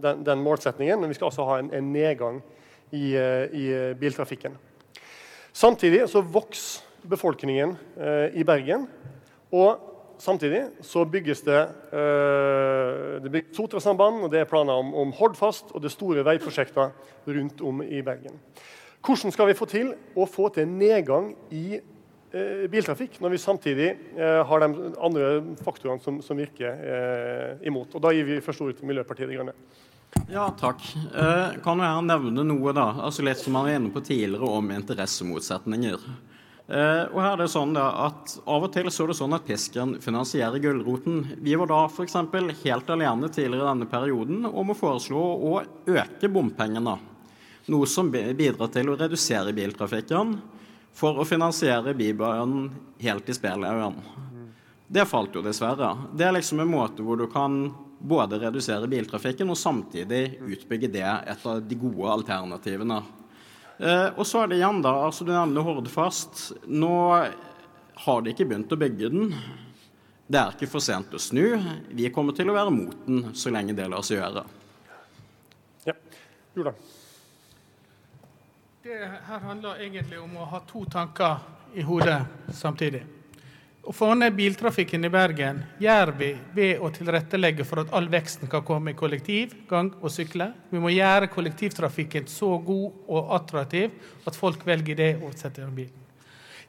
den, den, målsetningen, men vi skal også ha en, en nedgang i, i biltrafikken. Samtidig så vokser befolkningen eh, i Bergen. Og samtidig så bygges det, eh, det Sotrasamband, og det er planer om, om Hordfast og det store veiprosjekter rundt om i Bergen. Hvordan skal vi få til å få til nedgang i eh, biltrafikk, når vi samtidig eh, har de andre faktorene som, som virker eh, imot? Og Da gir vi først ordet til Miljøpartiet De Grønne. Ja, takk. Eh, kan jeg nevne noe, da? Altså Litt som man var inne på tidligere, om interessemotsetninger. Eh, og her er det sånn da, at Av og til så er det sånn at pisken finansierer gulroten. Vi var da f.eks. helt alene tidligere i denne perioden om å foreslå å øke bompengene. Noe som bidrar til å redusere biltrafikken for å finansiere Bybanen helt i Spelhaugen. Det falt jo dessverre. Det er liksom en måte hvor du kan både redusere biltrafikken og samtidig utbygge det et av de gode alternativene. Eh, og så er det igjen, da, altså du nevner Hordfast. Nå har de ikke begynt å bygge den. Det er ikke for sent å snu. Vi kommer til å være mot den så lenge det lar seg gjøre. Ja, Jula. Det her handler egentlig om å ha to tanker i hodet samtidig. Å få ned biltrafikken i Bergen gjør vi ved å tilrettelegge for at all veksten kan komme i kollektiv, gang og sykle. Vi må gjøre kollektivtrafikken så god og attraktiv at folk velger det og setter inn bilen.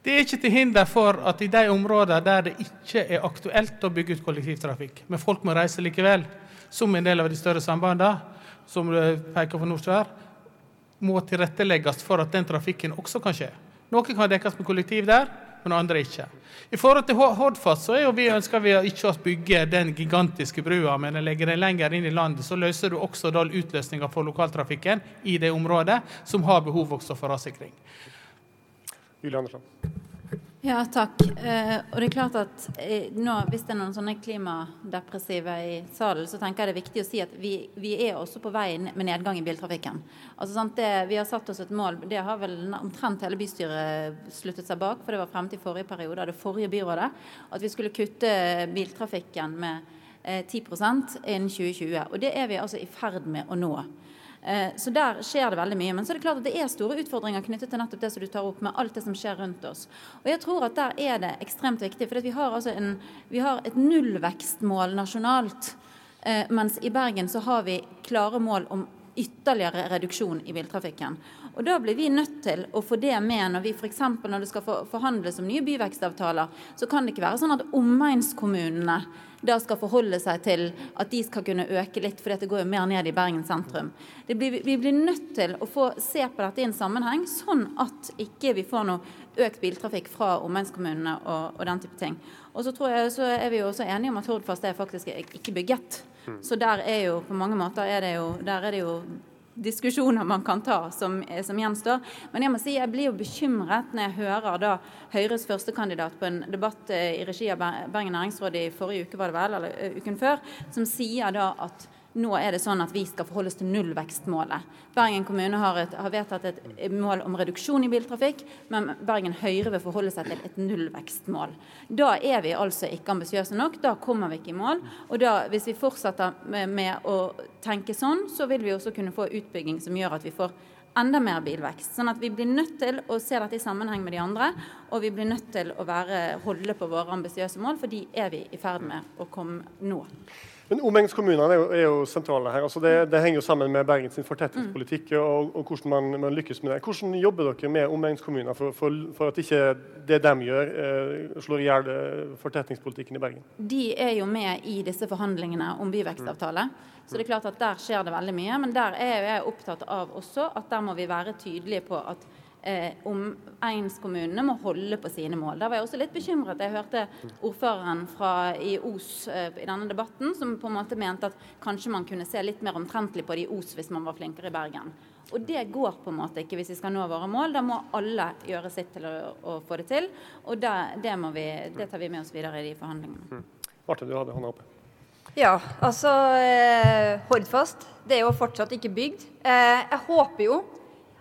Det er ikke til hinder for at i de områdene der det ikke er aktuelt å bygge ut kollektivtrafikk, men folk må reise likevel, som en del av de større sambandene, som peker på nord-sør, må tilrettelegges for at den trafikken også kan skje. Noe kan dekkes med kollektiv der, men andre ikke. I forhold til Hordfast så vi ønsker vi ikke å bygge den gigantiske brua, men legge den lenger inn i landet. Så løser du også da utløsninga for lokaltrafikken i det området som har behov også for rassikring. Julie Andersen. Ja, takk. Eh, og det er klart at eh, nå, Hvis det er noen sånne klimadepressive i salen, så tenker jeg det er viktig å si at vi, vi er også på vei med nedgang i biltrafikken. Altså, det, vi har satt oss et mål, det har vel omtrent hele bystyret sluttet seg bak, for det var frem til forrige periode av det forrige byrådet, at vi skulle kutte biltrafikken med eh, 10% innen 2020. Og det er vi altså i ferd med å nå. Eh, så der skjer det veldig mye. Men så er det klart at det er store utfordringer knyttet til nettopp det som du tar opp, med alt det som skjer rundt oss. Og jeg tror at der er det ekstremt viktig. For vi har, altså vi har et nullvekstmål nasjonalt. Eh, mens i Bergen så har vi klare mål om ytterligere reduksjon i biltrafikken. Og Da blir vi nødt til å få det med når vi f.eks. når det skal forhandles om nye byvekstavtaler, så kan det ikke være sånn at omegnskommunene da skal forholde seg til at de skal kunne øke litt, for dette går jo mer ned i Bergen sentrum. Blir, vi blir nødt til å få se på dette i en sammenheng, sånn at ikke vi får noe økt biltrafikk fra omegnskommunene og, og, den type ting. Og så, tror jeg, så er vi jo også enige om at Hordfast er faktisk ikke bygget. Så der er jo på mange måter er det jo, der er det jo diskusjoner man kan ta som, som, gjenstår. Men jeg må si jeg blir jo bekymret når jeg hører da Høyres førstekandidat på en debatt eh, i regi av Bergen næringsråd i forrige uke, var det vel, eller eh, uken før, som sier da at nå er det sånn at vi skal forholde oss til nullvekstmålet. Bergen kommune har, et, har, vedtatt et mål om reduksjon i biltrafikk, men Bergen Høyre vil forholde seg til et nullvekstmål. Da er vi altså ikke ambisiøse nok. Da kommer vi ikke i mål. Og da, hvis vi fortsetter med, med å tenke sånn, så vil vi også kunne få utbygging som gjør at vi får enda mer bilvekst. Sånn at vi blir nødt til å se dette i sammenheng med de andre, og vi blir nødt til å være, holde på våre ambisiøse mål, for de er vi i ferd med å komme nå. Men Omegnskommunene er, er, jo sentrale her. Altså det, det, henger jo sammen med Bergens fortettingspolitikk og, og, hvordan man, man, lykkes med det. Hvordan jobber dere med omegnskommuner for, for, for, at ikke det de gjør, eh, slår i hjel eh, fortettingspolitikken i Bergen? De er jo med i disse forhandlingene om byvekstavtale. Så det er klart at der skjer det veldig mye. Men der er jeg opptatt av også at der må vi være tydelige på at eh, omegnskommunene må holde på sine mål. Da var jeg også litt bekymret. Jeg hørte ordføreren fra, i Os eh, i denne debatten som på en måte mente at kanskje man kunne se litt mer omtrentlig på det i Os hvis man var flinkere i Bergen. Og det går på en måte ikke hvis vi skal nå våre mål. Da må alle gjøre sitt til å, å få det til. Og det, det, vi, det, tar vi med oss videre i de forhandlingene. Mm. Marte, du hadde hånda oppe. Ja, altså eh, Hordfast det er jo fortsatt ikke bygd. Eh, jeg håper jo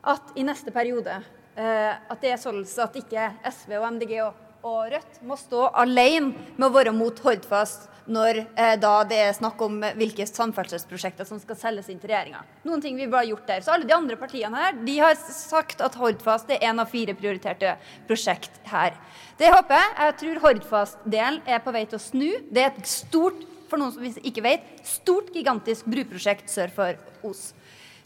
at i neste periode at det er sånn at ikke SV og MDG og, og Rødt må stå alene med å være mot Hordfast når eh, da det er snakk om hvilke samferdselsprosjekter som skal selges inn til regjeringa. Noen ting vi bare har gjort der. Så alle de andre partiene her de har sagt at Hordfast er en av fire prioriterte prosjekt her. Det håper jeg. Jeg tror Hordfast-delen er på vei til å snu. Det er et stort, for noen som ikke vet, stort, gigantisk bruprosjekt sør for Os.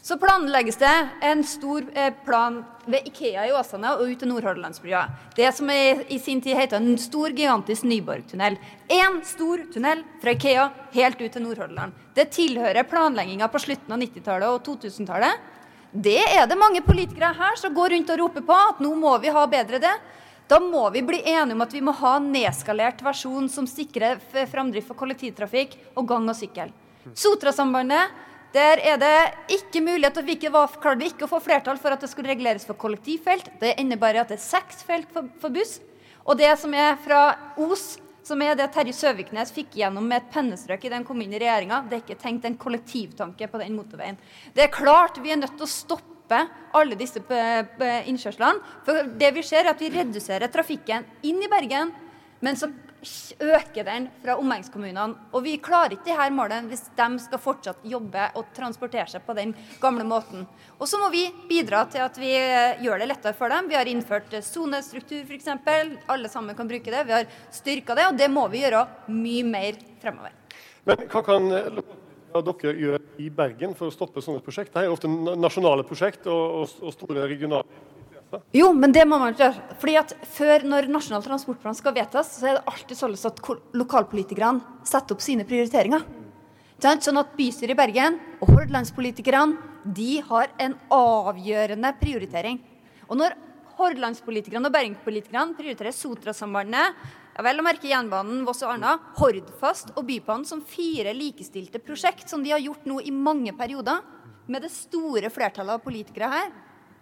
Så planlegges det en stor eh, plan ved Ikea i Åsane og ut til Nordhordlandsbrua. Det som i sin tid het en stor, gigantisk Nyborgtunnel. Én stor tunnel fra Ikea helt ut til Nordhordland. Det tilhører planlegginga på slutten av 90-tallet og 2000-tallet. Det er det mange politikere her som går rundt og roper på at nå må vi ha bedre det. Da må vi bli enige om at vi må ha en nedskalert versjon som sikrer framdrift for kollektivtrafikk og gang og sykkel. Sotrasambandet der er det ikke mulighet ikke var, klarte vi ikke å få flertall for at det skulle reguleres for kollektivfelt. Det innebærer at det er seks felt for, for, buss. Og det som er fra Os, som er det Terje Søviknes fikk gjennom med et pennestrøk i den kom inn i regjeringa, det er ikke tenkt en kollektivtanke på den motorveien. Det er klart vi er nødt til å stoppe alle disse innkjørslene. For det vi ser, er at vi reduserer trafikken inn i Bergen. Men så øker den fra omegnskommunene. Og vi klarer ikke disse målene hvis de skal fortsatt jobbe og transportere seg på den gamle måten. Og så må vi bidra til at vi eh, gjør det lettere for dem. Vi har innført eh, sonestruktur f.eks. Alle sammen kan bruke det. Vi har styrka det, og det må vi gjøre mye mer fremover. Men hva kan eh, dere gjøre i Bergen for å stoppe sånne prosjekt? Det er ofte nasjonale prosjekt og, og, og store regionale jo, men det må man ikke gjøre. Fordi at Før, når Nasjonal transportplan skal vedtas, så er det alltid sånn at lokalpolitikerne setter opp sine prioriteringer. Sånn at bystyret i Bergen og hordalandspolitikerne de har en avgjørende prioritering. Og når hordalandspolitikerne og bergenspolitikerne prioriterer Sotrasambandet, ja vel å merke jernbanen Voss og Arna, Hordfast og Bybanen som fire likestilte prosjekt, som de har gjort nå i mange perioder, med det store flertallet av politikere her,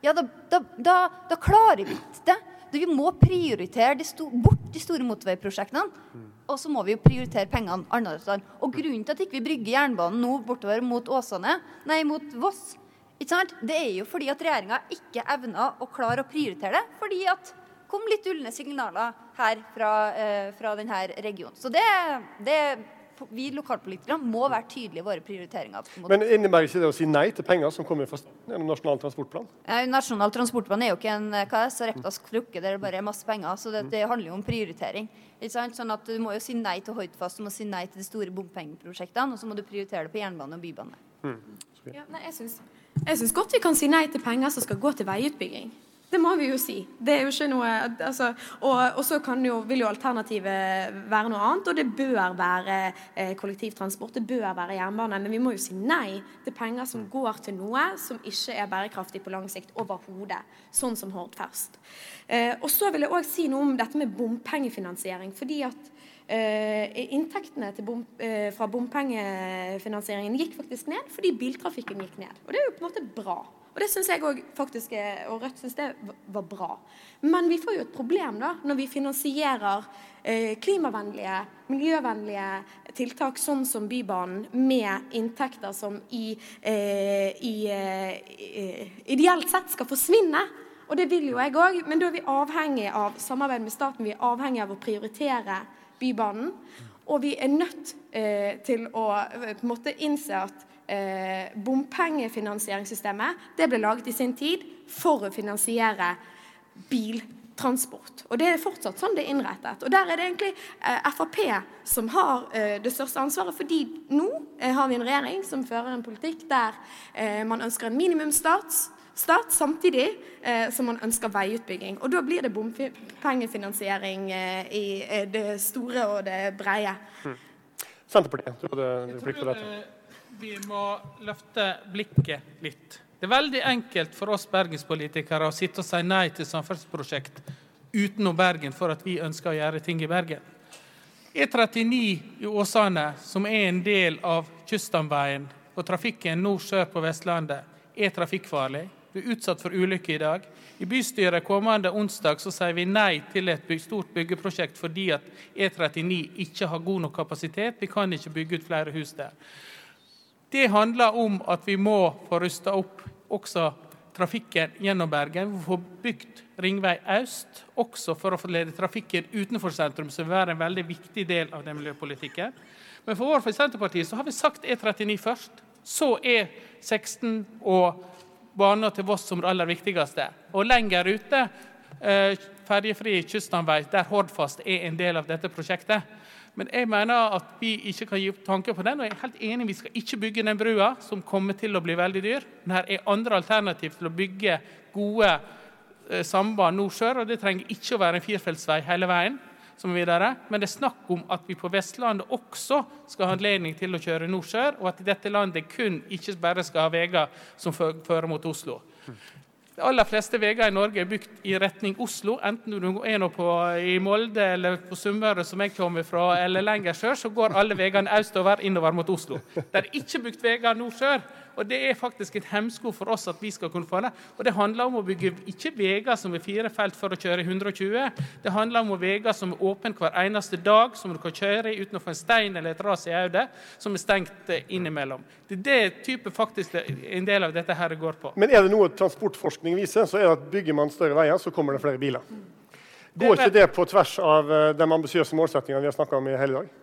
ja, da, da, da, da klarer vi ikke det. Vi må prioritere de bort de store motorveiprosjektene. Og så må vi jo prioritere pengene annerledes. Og grunnen til at ikke vi ikke brygger jernbanen nå bortover mot Åsane, nei, mot Voss, det er jo fordi at regjeringa ikke evner å klare å prioritere det. Fordi at kom litt ulne signaler her fra, eh, fra denne regionen. Så det, det vi lokalpolitikere må være tydelige i våre prioriteringer. Men innebærer ikke det å si nei til penger som kommer fra gjennom Nasjonal transportplan? Ja, nasjonal transportplan er jo ikke en hva er, så rektask krukke der det bare er masse penger. så Det, det handler jo om prioritering. Sånn at Du må jo si nei til Hordfast, du må si nei til de store bompengeprosjektene, og så må du prioritere det på jernbane og bybane. Mm. Ja, nei, jeg syns godt vi kan si nei til penger som skal gå til veiutbygging. Det må vi jo si. Det er jo ikke noe altså, Og, og så jo, vil jo alternativet være noe annet, og det bør være eh, kollektivtransport, det bør være jernbane. Men vi må jo si nei til penger som går til noe som ikke er bærekraftig på lang sikt overhodet. Sånn som Hordfast. Eh, og så vil jeg òg si noe om dette med bompengefinansiering. fordi at Uh, inntektene bom, uh, fra bompengefinansieringen gikk faktisk ned fordi biltrafikken gikk ned. Og det er jo på en måte bra. Og det syns jeg òg faktisk og Rødt syns det var bra. Men vi får jo et problem da, når vi finansierer eh, klimavennlige, miljøvennlige tiltak sånn som Bybanen med inntekter som i, eh, i eh, ideelt sett skal forsvinne. Og det vil jo jeg òg, men da er vi avhengig av samarbeid med staten. Vi er avhengig av å prioritere Bybanen. Og vi er nødt eh, til å på en måte innse at eh, bompengefinansieringssystemet det ble laget i sin tid for å finansiere biltransport. Og det er fortsatt sånn det er innrettet. Og der er det egentlig eh, Frp som har eh, det største ansvaret, fordi nå eh, har vi en regjering som fører en politikk der eh, man ønsker en minimumsstat stat, samtidig eh, som man ønsker veiutbygging. Og da blir det bompengefinansiering eh, i eh, det store og det breie. Mm. Senterpartiet, du hadde replikk på dette vi må løfte blikket litt. Det er veldig enkelt for oss bergenspolitikere å sitte og si nei til samferdselsprosjekt utenom Bergen for at vi ønsker å gjøre ting i Bergen. E39 i Åsane, som er en del av kyststamveien og trafikken nord-sør på Vestlandet, er trafikkfarlig. Vi er utsatt for ulykker i dag. I bystyret kommende onsdag så sier vi nei til et stort byggeprosjekt fordi at E39 ikke har god nok kapasitet. Vi kan ikke bygge ut flere hus der. Det handler om at vi må få rusta opp også trafikken gjennom Bergen. Vi får bygd Ringvei øst, også for å få lede trafikken utenfor sentrum, som vil være en veldig viktig del av den miljøpolitikken. Men for vår for Senterpartiet så har vi sagt E39 først. Så E16 og baner til Voss som det aller viktigste. Og lenger ute, eh, ferjefri kyststamvei, der Hordfast er en del av dette prosjektet. Men jeg mener at vi ikke kan gi opp tanke på den. og jeg er helt enig, Vi skal ikke bygge den brua, som kommer til å bli veldig dyr. Men her er andre alternativ til å bygge gode eh, samband nord-sør. og Det trenger ikke å være en firefeltsvei hele veien. som videre. Men det er snakk om at vi på Vestlandet også skal ha anledning til å kjøre nord-sør, og at dette landet kun ikke bare skal ha veier som fører mot Oslo. De aller fleste veier i Norge er bygd i retning Oslo. Enten du er nå på, i Molde eller på Sunnmøre, som jeg kommer fra, eller lenger sør, så går alle veiene østover innover mot Oslo. Det er ikke bygd veier nord-sør. Og Det er faktisk en hemsko for oss at vi skal kunne få det. Og Det handler om å bygge ikke veier som er fire felt for å kjøre i 120. Det handler om veier som er åpne hver eneste dag, som du kan kjøre i uten å få en stein eller et ras i hodet, som er stengt eh, innimellom. Det er det type faktisk en del av dette her går på. Men er det noe transportforskning viser, så er det at bygger man større veier, så kommer det flere biler. Går ikke det på tvers av eh, de ambisiøse målsettingene vi har snakka om i hele dag?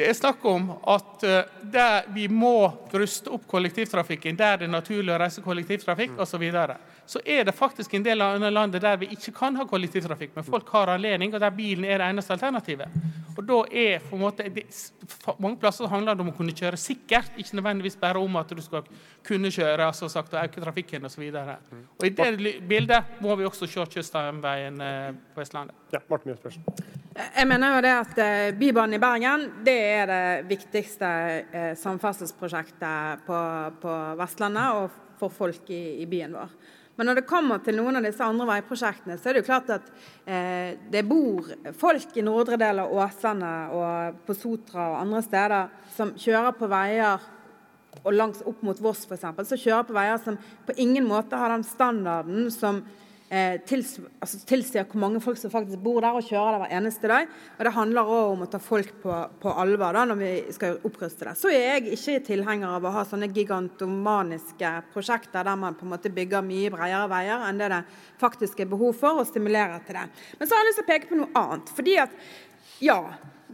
Det er snakk om at uh, vi må ruste opp kollektivtrafikken der det er naturlig å reise kollektivtrafikk osv. Så, er det faktisk en del av landet der vi ikke kan ha kollektivtrafikk, men folk har anledning, og der bilen er det eneste alternativet. Og da er på en måte, det, Mange plasser handler det om å kunne kjøre sikkert, ikke nødvendigvis bare om at du skal kunne kjøre altså sagt, og øke trafikken osv. Og I det bildet må vi også se Kyststamveien uh, på Vestlandet. Ja, Martin Mjøspersen. Jeg mener jo det at uh, Bybanen i Bergen det er det viktigste samferdselsprosjektet på, på, Vestlandet og for folk i, i, byen vår. Men når det kommer til noen av disse andre veiprosjektene, så er det jo klart at eh, det bor folk i nordre del av Åsane og på Sotra og andre steder som kjører på veier og langs opp mot Voss f.eks., som kjører på veier som på ingen måte har den standarden som tils, altså, tilsier hvor mange folk som faktisk bor der og kjører der hver eneste dag. Og det handler òg om å ta folk på, på alvor da, når vi skal oppruste det. Så er jeg ikke tilhenger av å ha sånne gigantomaniske prosjekter der man på en måte bygger mye bredere veier enn det det faktisk er behov for, og stimulerer til det. Men så har jeg lyst til å peke på noe annet. fordi at ja,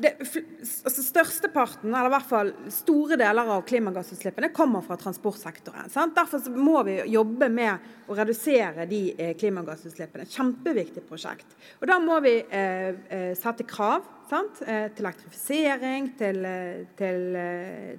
det, altså Størsteparten, eller i hvert fall store deler av klimagassutslippene kommer fra transportsektoren. Sant? Derfor må vi jobbe med å redusere de eh, klimagassutslippene. Kjempeviktig prosjekt. Og Da må vi eh, eh sette krav sant? Eh, til elektrifisering, til, til,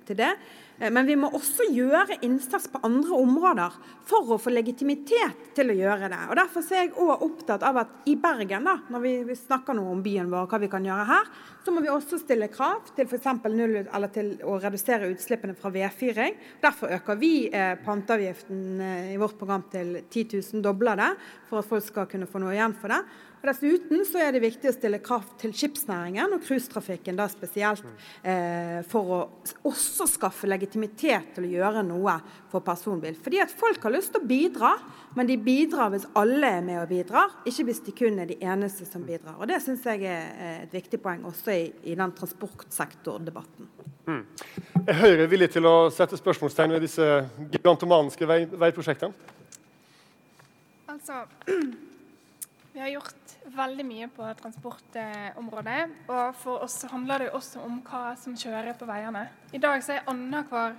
til det. Eh, men vi må også gjøre innsats på andre områder for å få legitimitet til å gjøre det. Og Derfor er jeg også opptatt av at i Bergen, da, når vi snakker noe om byen vår, hva vi kan gjøre her, så må vi også stille krav til f.eks. null eller til å redusere utslippene fra vedfyring. Derfor øker vi eh, panteavgiften eh, i vårt program til 10 000, dobler det, for at folk skal kunne få noe igjen for det. Dessuten så er det viktig å stille kraft til skipsnæringen og cruisetrafikken spesielt, eh, for å også skaffe legitimitet til å gjøre noe for personbil. Fordi at folk har lyst til å bidra, men de bidrar hvis alle er med og bidrar, ikke hvis de kun er de eneste som bidrar. Og Det syns jeg er et viktig poeng også i, i den transportsektordebatten. Mm. Er Høyre villig til å sette spørsmålstegn ved disse gigantomaniske vei, veiprosjektene? Altså, vi har gjort veldig mye på transportområdet. Og for oss handler det jo også om hva som kjører på veiene. I dag så er annenhver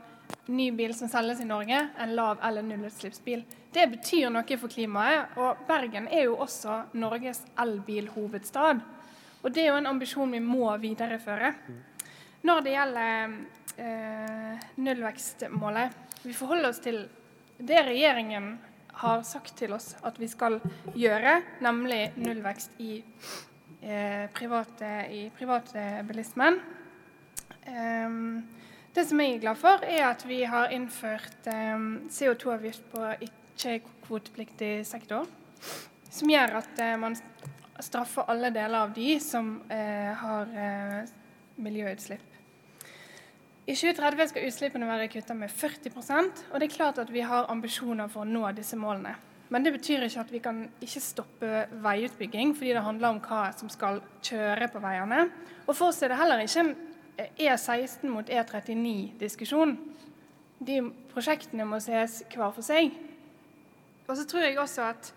ny bil som selges i Norge, en lav- eller nullutslippsbil. Det betyr noe for klimaet. Og Bergen er jo også Norges elbilhovedstad. Og det er jo en ambisjon vi må videreføre. Når det gjelder eh, nullvekstmålet Vi forholder oss til det regjeringen har sagt til oss at vi skal gjøre, nemlig nullvekst i, eh, private, i privatbilismen. Um, det som jeg er glad for, er at vi har innført um, CO2-avgift på ikke-kvotepliktig sektor. Som gjør at uh, man straffer alle deler av de som uh, har uh, miljøutslipp. I 2030 skal utslippene være kutta med 40% og det er klart at vi har ambisjoner for å nå disse målene. Men det betyr ikke at vi kan ikke stoppe veiutbygging, fordi det handler om hva som skal kjøre på veiene. Og for oss er det heller ikke en E16 mot E39-diskusjon. De prosjektene må ses hver for seg. Og så tror jeg også at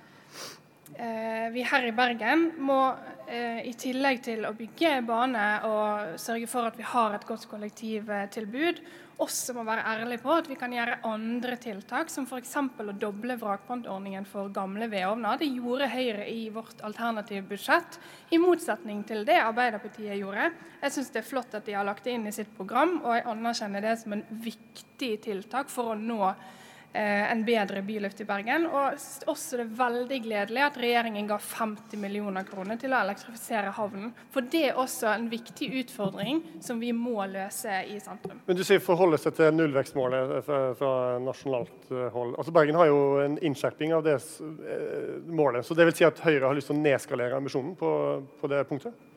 vi her i Bergen må eh, i tillegg til å bygge bane og sørge for at vi har et godt kollektivtilbud, også må være ærlig på at vi kan gjøre andre tiltak, som f.eks. å doble vrakpantordningen for gamle vedovner. Det gjorde Høyre i vårt alternative budsjett, i motsetning til det Arbeiderpartiet gjorde. Jeg syns det er flott at de har lagt det inn i sitt program, og jeg anerkjenner det som en viktig tiltak for å nå Eh, en bedre byluft i Bergen. Og også det er veldig gledelig at regjeringen ga 50 millioner kroner til å elektrifisere havnen. For det er også en viktig utfordring som vi må løse i sentrum. Men Du sier forholde seg til nullvekstmålet fra, fra nasjonalt eh, hold. Altså Bergen har jo en innskjerping av det eh, målet. Så det vil si at Høyre har lyst til å nedskalere ambisjonen på, på det punktet?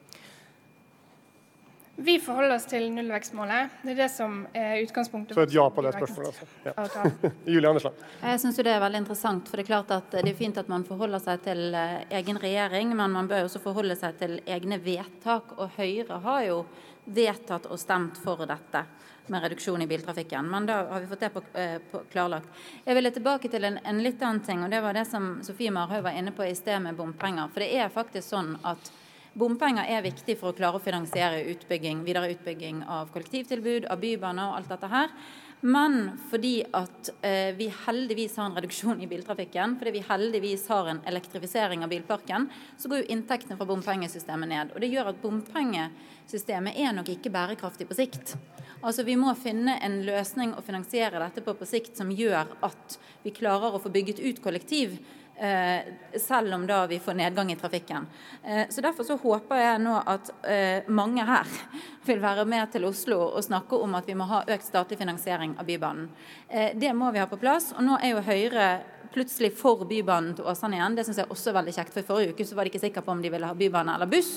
Vi forholder oss til nullvekstmålet. Det er det som er utgangspunktet. Så et ja på det spørsmålet, altså. Ja. Julie Andersland. Jeg syns det er veldig interessant. For det er klart at det er fint at man forholder seg til eh, egen regjering, men man bør også forholde seg til egne vedtak. Og Høyre har jo vedtatt og stemt for dette med reduksjon i biltrafikken. Men da har vi fått det på, eh, på klarlagt. Jeg ville tilbake til en, en, litt annen ting, og det var det som Sofie Marhaug var inne på i sted med bompenger. For det er faktisk sånn at Bompenger er viktig for å klare å finansiere utbygging, videre utbygging av kollektivtilbud, av bybaner og alt dette her. Men fordi at eh, vi heldigvis har en reduksjon i biltrafikken, fordi vi heldigvis har en elektrifisering av bilparken, så går jo inntektene fra bompengesystemet ned. Og det gjør at bompengesystemet er nok ikke bærekraftig på sikt. Altså Vi må finne en løsning og finansiere dette på på sikt som gjør at vi klarer å få bygget ut kollektiv selv om da vi får nedgang i trafikken. Eh, så Derfor så håper jeg nå at eh, mange her vil være med til Oslo og snakke om at vi må ha økt statlig finansiering av Bybanen. Det må vi ha på plass. og Nå er jo Høyre plutselig for Bybanen til Åsane igjen. Det syns jeg også er veldig kjekt. For i forrige uke så var de ikke sikre på om de ville ha bybane eller buss.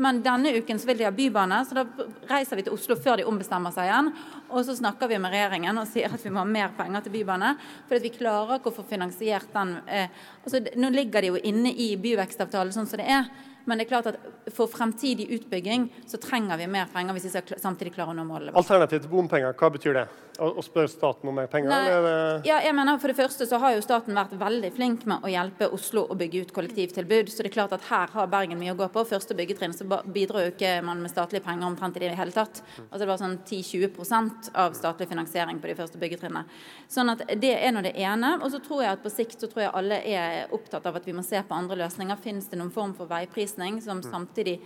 Men denne uken så vil de ha bybane, så da reiser vi til Oslo før de ombestemmer seg igjen. Og så snakker vi med regjeringen og sier at vi må ha mer penger til bybane. For vi klarer ikke å få finansiert den. Eh, altså, nå ligger de jo inne i byvekstavtalen sånn som det er. Men det er klart at for fremtidig utbygging så trenger vi mer penger hvis vi skal samtidig klare å nå målene. Alternativ til bompenger, hva betyr det? Å spørre staten om mer penger? Nei, ja, jeg mener For det første så har jo staten vært veldig flink med å hjelpe Oslo å bygge ut kollektivtilbud. Så det er klart at her har Bergen mye å gå på. Første byggetrinn så bidrar jo ikke man med statlige penger omtrent i det hele tatt. Altså Det var sånn 10-20% av statlig finansiering på de første byggetrinnene. Sånn at det er nå det ene. Og så tror jeg at på sikt så tror jeg alle er opptatt av at vi må se på andre løsninger. Fins det noen form for veiprisning som samtidig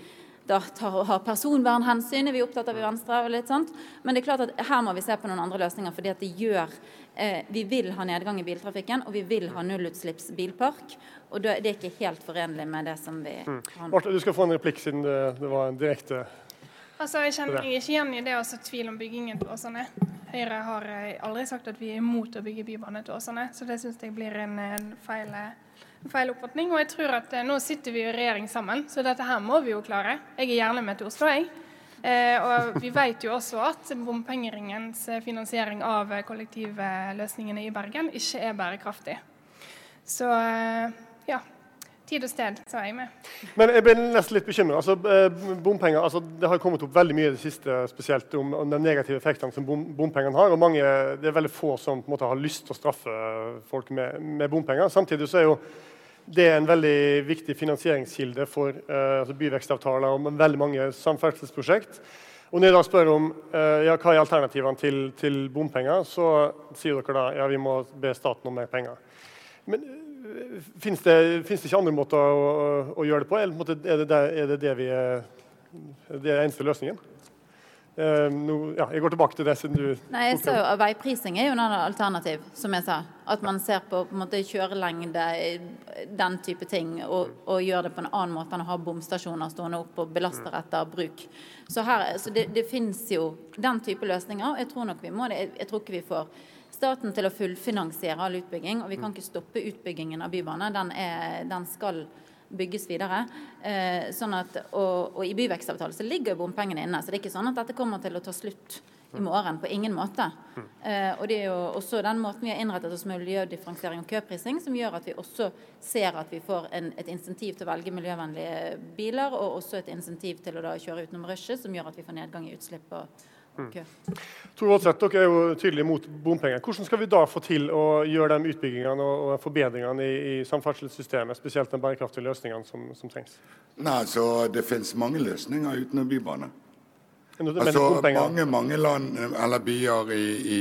da tar har personvernhensyn, er vi opptatt av i Venstre. og litt sånt. Men det er klart at her må vi se på noen andre løsninger. fordi at det gjør, eh, Vi vil ha nedgang i biltrafikken, og vi vil ha nullutslippsbilpark. Og det er ikke helt forenlig med det som vi mm. Marte, du skal få en replikk siden det, det var en direkte Altså, Jeg kjenner meg ikke igjen i det å så tvil om byggingen til Åsane. Høyre har eh, aldri sagt at vi er imot å bygge bybane til Åsane, så det syns jeg blir en, en feil eh, feil oppfatning. Og jeg tror at eh, nå sitter vi i regjering sammen, så dette her må vi jo klare. Jeg er gjerne med til Oslo, jeg. Eh, og vi vet jo også at bompengeringens finansiering av kollektivløsningene i Bergen ikke er bærekraftig. Så eh, ja. Tid og sted, så er jeg med. Men jeg ble nesten litt bekymra. Altså, bompenger, altså, det har kommet opp veldig mye i det siste spesielt om, om de negative effektene som bom, bompengene har. og mange, Det er veldig få som på en måte har lyst til å straffe folk med, med bompenger. Samtidig så er jo det er en veldig viktig finansieringskilde for uh, altså byvekstavtaler og veldig mange samferdselsprosjekt. Og når jeg da spør om uh, ja, hva er alternativene til, til, bompenger, så sier dere da ja, vi må be staten om mer penger. Men eh, fins det, det, ikke andre måter å, å gjøre det på? Eller er det, er det, det vi er, det er eneste løsningen? Uh, no, ja, jeg går tilbake til det siden du Nei, jeg sa Veiprising er jo en alternativ, som jeg sa. At man ser på, på måte, kjørelengde, den type ting, og, og, gjør det på en annen måte enn å ha bomstasjoner stående opp og belaster mm. etter bruk. Så, her, så det, det fins jo den type løsninger. Jeg tror nok vi må det. Jeg, jeg tror ikke vi får staten til å fullfinansiere all utbygging, og vi kan mm. ikke stoppe utbyggingen av bybane. Den, er, den skal bygges videre. Eh, sånn at, og, og, i byvekstavtalen så ligger bompengene inne. Så det er ikke sånn at dette kommer til å ta slutt i morgen. På ingen måte. Eh, og det er jo også den måten vi har innrettet oss med miljødifferensiering og køprising, som gjør at vi også ser at vi får en, et insentiv til å velge miljøvennlige biler, og også et insentiv til å da kjøre utenom rushet, som gjør at vi får nedgang i utslipp og, mm. kø. Tor Voldseth, dere er jo tydelig mot bompenger. Hvordan skal vi da få til å gjøre de utbyggingene og, og forbedringene i, i, samferdselssystemet, spesielt de bærekraftige løsningene som, som trengs? Nei, så Det finnes mange løsninger utenom bybane. Altså, mange mange land eller byer i, i,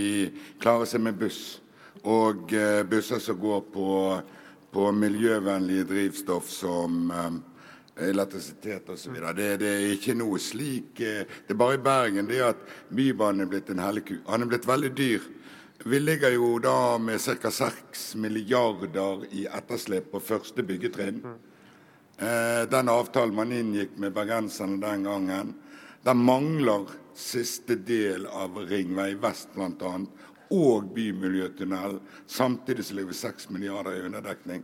klarer seg med buss. Og uh, busser som går på, på miljøvennlige drivstoff som um, elektrisitet osv. Det, det er ikke noe slik uh, Det er bare i Bergen det at Bybanen er blitt en hellig. Han er blitt veldig dyr. Vi ligger jo da med ca. 6 milliarder i etterslep på første byggetrinn. Uh, den avtalen man inngikk med bergenserne den gangen den mangler siste del av Ringvei vest bl.a. og bymiljøtunnel. Samtidig så ligger vi 6 milliarder i underdekning.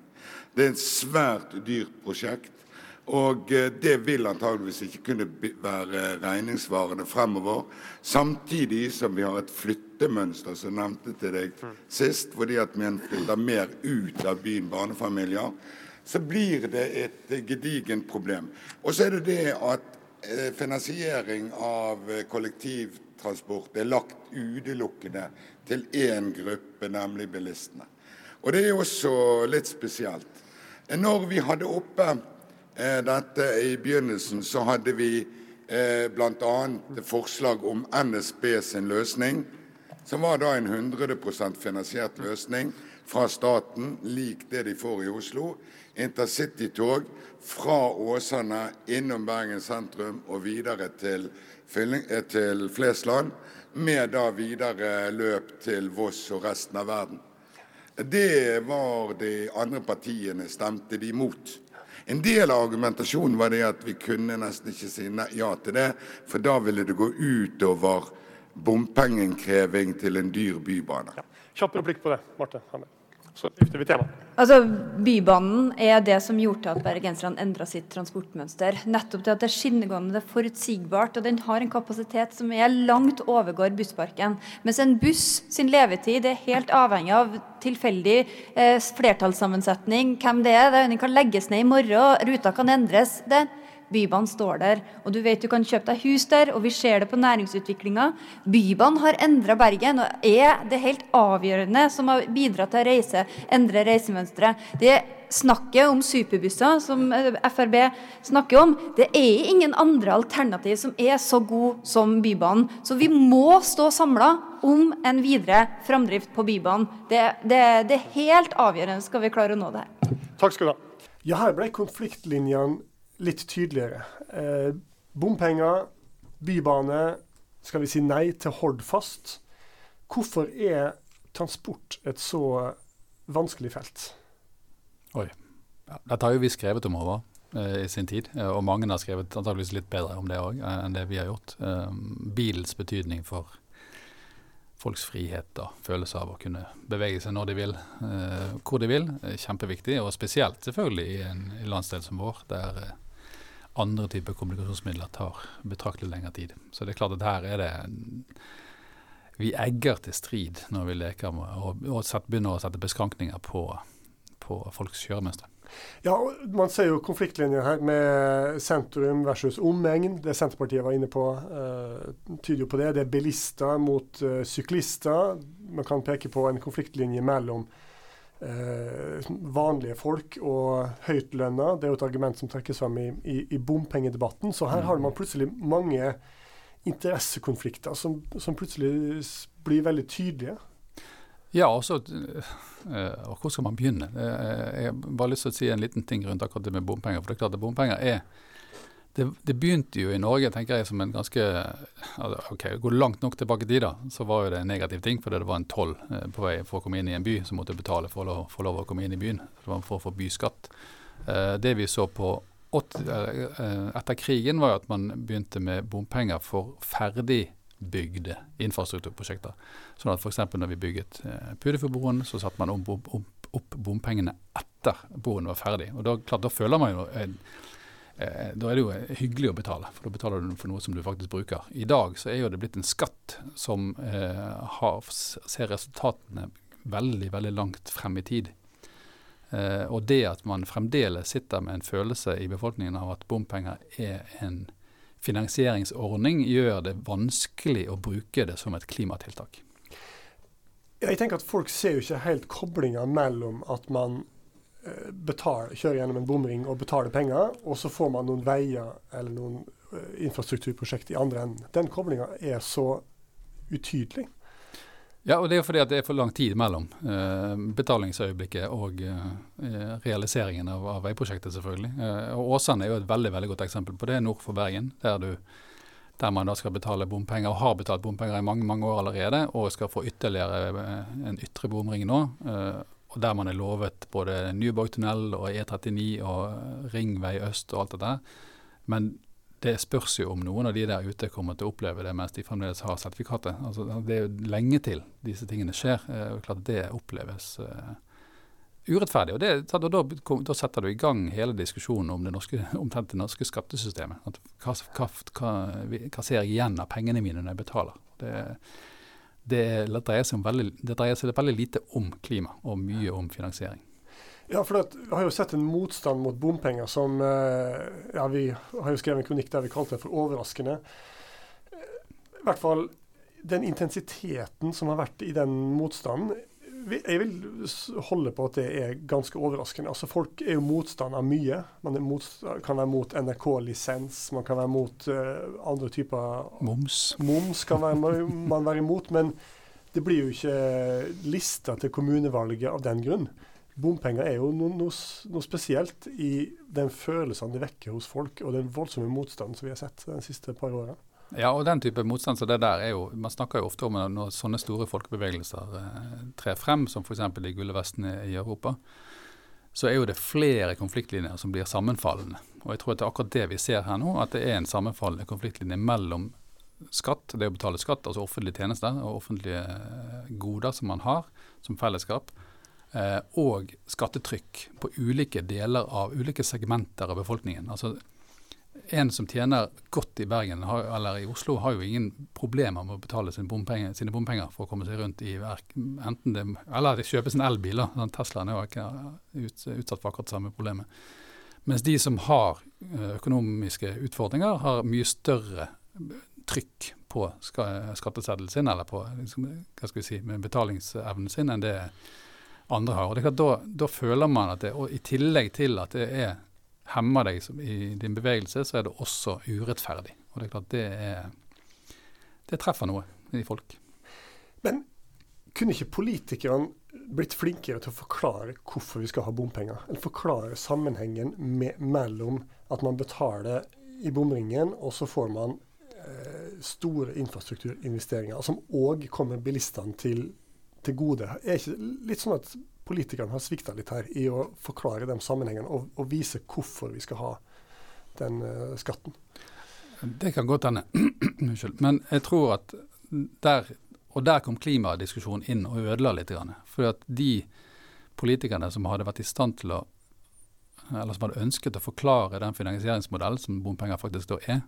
Det er et svært dyrt prosjekt. Og eh, det vil antageligvis ikke kunne være regningssvarende fremover. Samtidig som vi har et flyttemønster, som nevnte til deg sist, fordi at vi flytter mer ut av byen barnefamilier, så blir det et gedigent problem. Og så er det det at Eh, finansiering av eh, kollektivtransport er lagt utelukkende til én gruppe, nemlig bilistene. Og Det er også litt spesielt. Når vi hadde oppe dette i begynnelsen, så hadde vi eh, bl.a. forslag om NSB sin løsning, som var da en 100 finansiert løsning fra staten, lik det de får i Oslo. Intercitytog fra Åsane innom Bergen sentrum og videre til, eh, til Flesland, med da videre løp til Voss og resten av verden. Det var de andre partiene stemte de imot. En del av argumentasjonen var det at vi kunne nesten ikke si ja til det, for da ville det gå utover bompengeinnkreving til en dyr bybane. Ja. Kjapp replikk på det, Marte. Så skifter vi tema. Altså, Bybanen er det som gjorde at bergenserne endra sitt transportmønster. Nettopp det at det er skinnegående, det er forutsigbart, og den har en kapasitet som er langt overgår bussparken. Mens en buss sin levetid er helt avhengig av tilfeldig eh, flertallssammensetning, hvem det er. Den kan legges ned i morgen, ruta kan endres. Det er Bybanen står der. Og du vet du kan kjøpe deg hus der, og vi ser det på næringsutviklinga. Bybanen har endra Bergen, og er det helt avgjørende som har bidratt til å reise, endre reisemønsteret. Det snakket om superbusser som eh, Frb snakker om, det er ingen andre alternativ som er så god som Bybanen. Så vi må stå samla om en videre framdrift på Bybanen. Det, det, det er helt avgjørende skal vi klare å nå det her. Takk skal du ha. Ja, her ble konfliktlinjene litt tydeligere. Eh, bompenger, bybane, skal vi si nei til Hordfast. Hvorfor er transport et så vanskelig felt? Oi. Ja, dette har jo vi skrevet om over eh, i sin tid, eh, og mange har skrevet antageligvis litt bedre om det òg eh, enn det vi har gjort. Eh, bilens betydning for folks frihet og følelse av å kunne bevege seg når de vil, eh, hvor de vil, er kjempeviktig. Og spesielt selvfølgelig i en i landsdel som vår, der andre typer kommunikasjonsmidler tar betraktelig lengre tid. Så det er klart at her er det Vi egger til strid når vi leker med og, og set, begynner å sette beskrankninger på, på folks kjøremønstre. Ja, Man ser jo konfliktlinjer her med sentrum versus omegn. Det Senterpartiet var inne på, uh, tyder jo på det. Det er bilister mot uh, syklister. Man kan peke på en konfliktlinje mellom eh, vanlige folk og høytlønna. Det er jo et argument som trekkes frem i, i, i bompengedebatten. Så her har man plutselig mange interessekonflikter som, som plutselig blir veldig tydelige. Ja, også, uh, og hvor skal man begynne? Uh, jeg har bare lyst til å si en liten ting rundt akkurat det med bompenger. for det er klart at Bompenger er det, det, begynte jo i Norge tenker jeg, som en ganske ok, Går langt nok tilbake i tid, da, så var jo det en negativ ting. Fordi det var en toll eh, på vei for å komme inn i en by, som måtte betale for å få lov å komme inn i byen. Det var for å få byskatt. Eh, det vi så på 80, eh, etter krigen, var jo at man begynte med bompenger for ferdigbygde infrastrukturprosjekter. Sånn at f.eks. når vi bygget Pudefjordbroen, så satte man opp, opp, opp, bompengene etter broen var ferdig. Og da, klart, da føler man jo en da er det jo hyggelig å betale, for da betaler du for noe som du faktisk bruker. I dag så er jo det blitt en skatt som eh, har, ser resultatene veldig, veldig langt frem i tid. Eh, og det at man fremdeles sitter med en følelse i befolkningen av at bompenger er en finansieringsordning gjør det vanskelig å bruke det som et klimatiltak. Jeg tenker at Folk ser jo ikke helt koblinga mellom at man eh, kjøre gjennom en bomring og betale penger, og så får man noen veier eller noen uh, infrastrukturprosjekt i andre enden. Den koblinga er så utydelig. Ja, og det er fordi at det er for lang tid mellom eh, betalingsøyeblikket og eh, realiseringen av, av, veiprosjektet, selvfølgelig. Eh, og Åsane er jo et veldig veldig godt eksempel på det, nord for Bergen. Der, du, der man da skal betale bompenger, og har betalt bompenger i mange mange år allerede, og skal få ytterligere eh, en ytre bomring nå. Eh, og der man er lovet både Nyborgtunnel og E39 og Ringvei øst og alt dette. Men det spørs jo om noen av de der ute kommer til å oppleve det mens de fremdeles har sertifikatet. Altså, det er jo lenge til disse tingene skjer. Eh, klart Det oppleves eh, urettferdig. Og, det, og da, da, setter du i gang hele diskusjonen om det norske, omtrent det norske skattesystemet. At, hva, hva, hva, hva, ser jeg igjen av pengene mine når jeg betaler? Det, det, det, dreier seg veldig, det dreier seg veldig lite om klima og mye om finansiering. Ja, for det, Vi har jo sett en motstand mot bompenger som eh, ja, Vi har jo skrevet en kronikk der vi kalte det for overraskende. I hvert fall den intensiteten som har vært i den motstanden. Jeg vil holde på at det er ganske overraskende. Altså Folk er jo motstand av mye. Man mot, kan være mot NRK-lisens, man kan være mot uh, andre typer Moms. Moms kan være, man være imot. Men det blir jo ikke lista til kommunevalget av den grunn bompenger er jo noe, noe, noe, spesielt i den følelsen det vekker hos folk, og den voldsomme motstanden som vi har sett de siste par årene. Ja, og den type motstand så det der er jo Man snakker jo ofte om når sånne store folkebevegelser eh, trer frem, som f.eks. de gule vestene i Europa, så er jo det flere konfliktlinjer som blir sammenfallende. Og jeg tror at det er akkurat det vi ser her nå, at det er en sammenfallende konfliktlinje mellom skatt, det å betale skatt, altså offentlige tjenester og offentlige eh, goder som man har som fellesskap, Eh, og skattetrykk på ulike deler av ulike segmenter av befolkningen. Altså En som tjener godt i Bergen eller i Oslo, har jo ingen problemer med å betale sine bompenger, sine bompenger for å komme seg rundt i enten det, eller de kjøper sin elbil. Sånn Teslaen er jo ikke ut, utsatt for akkurat samme problemet. Mens de som har eh, økonomiske utfordringer, har mye større trykk på skatteseddelen sin, eller på liksom, hva skal vi si, betalingsevnen sin, enn det andre har. Og det er klart, da, da føler man at det, og i tillegg til at det er hemmer deg i din bevegelse, så er det også urettferdig. Og det er klart det er Det treffer noe i folk. Men kunne ikke politikerne blitt flinkere til å forklare hvorfor vi skal ha bompenger? Eller forklare sammenhengen med, mellom at man betaler i bomringen, og så får man eh, store infrastrukturinvesteringer som òg kommer bilistene til til gode. Er ikke litt sånn at politikerne har svikta litt her i å forklare de sammenhengene og, og vise hvorfor vi skal ha den uh, skatten? Det kan godt hende. Unnskyld. Men jeg tror at der Og der kom klimadiskusjonen inn og ødela litt. For at de politikerne som hadde vært i stand til å eller som hadde ønsket å forklare den finansieringsmodellen som bompenger faktisk da er,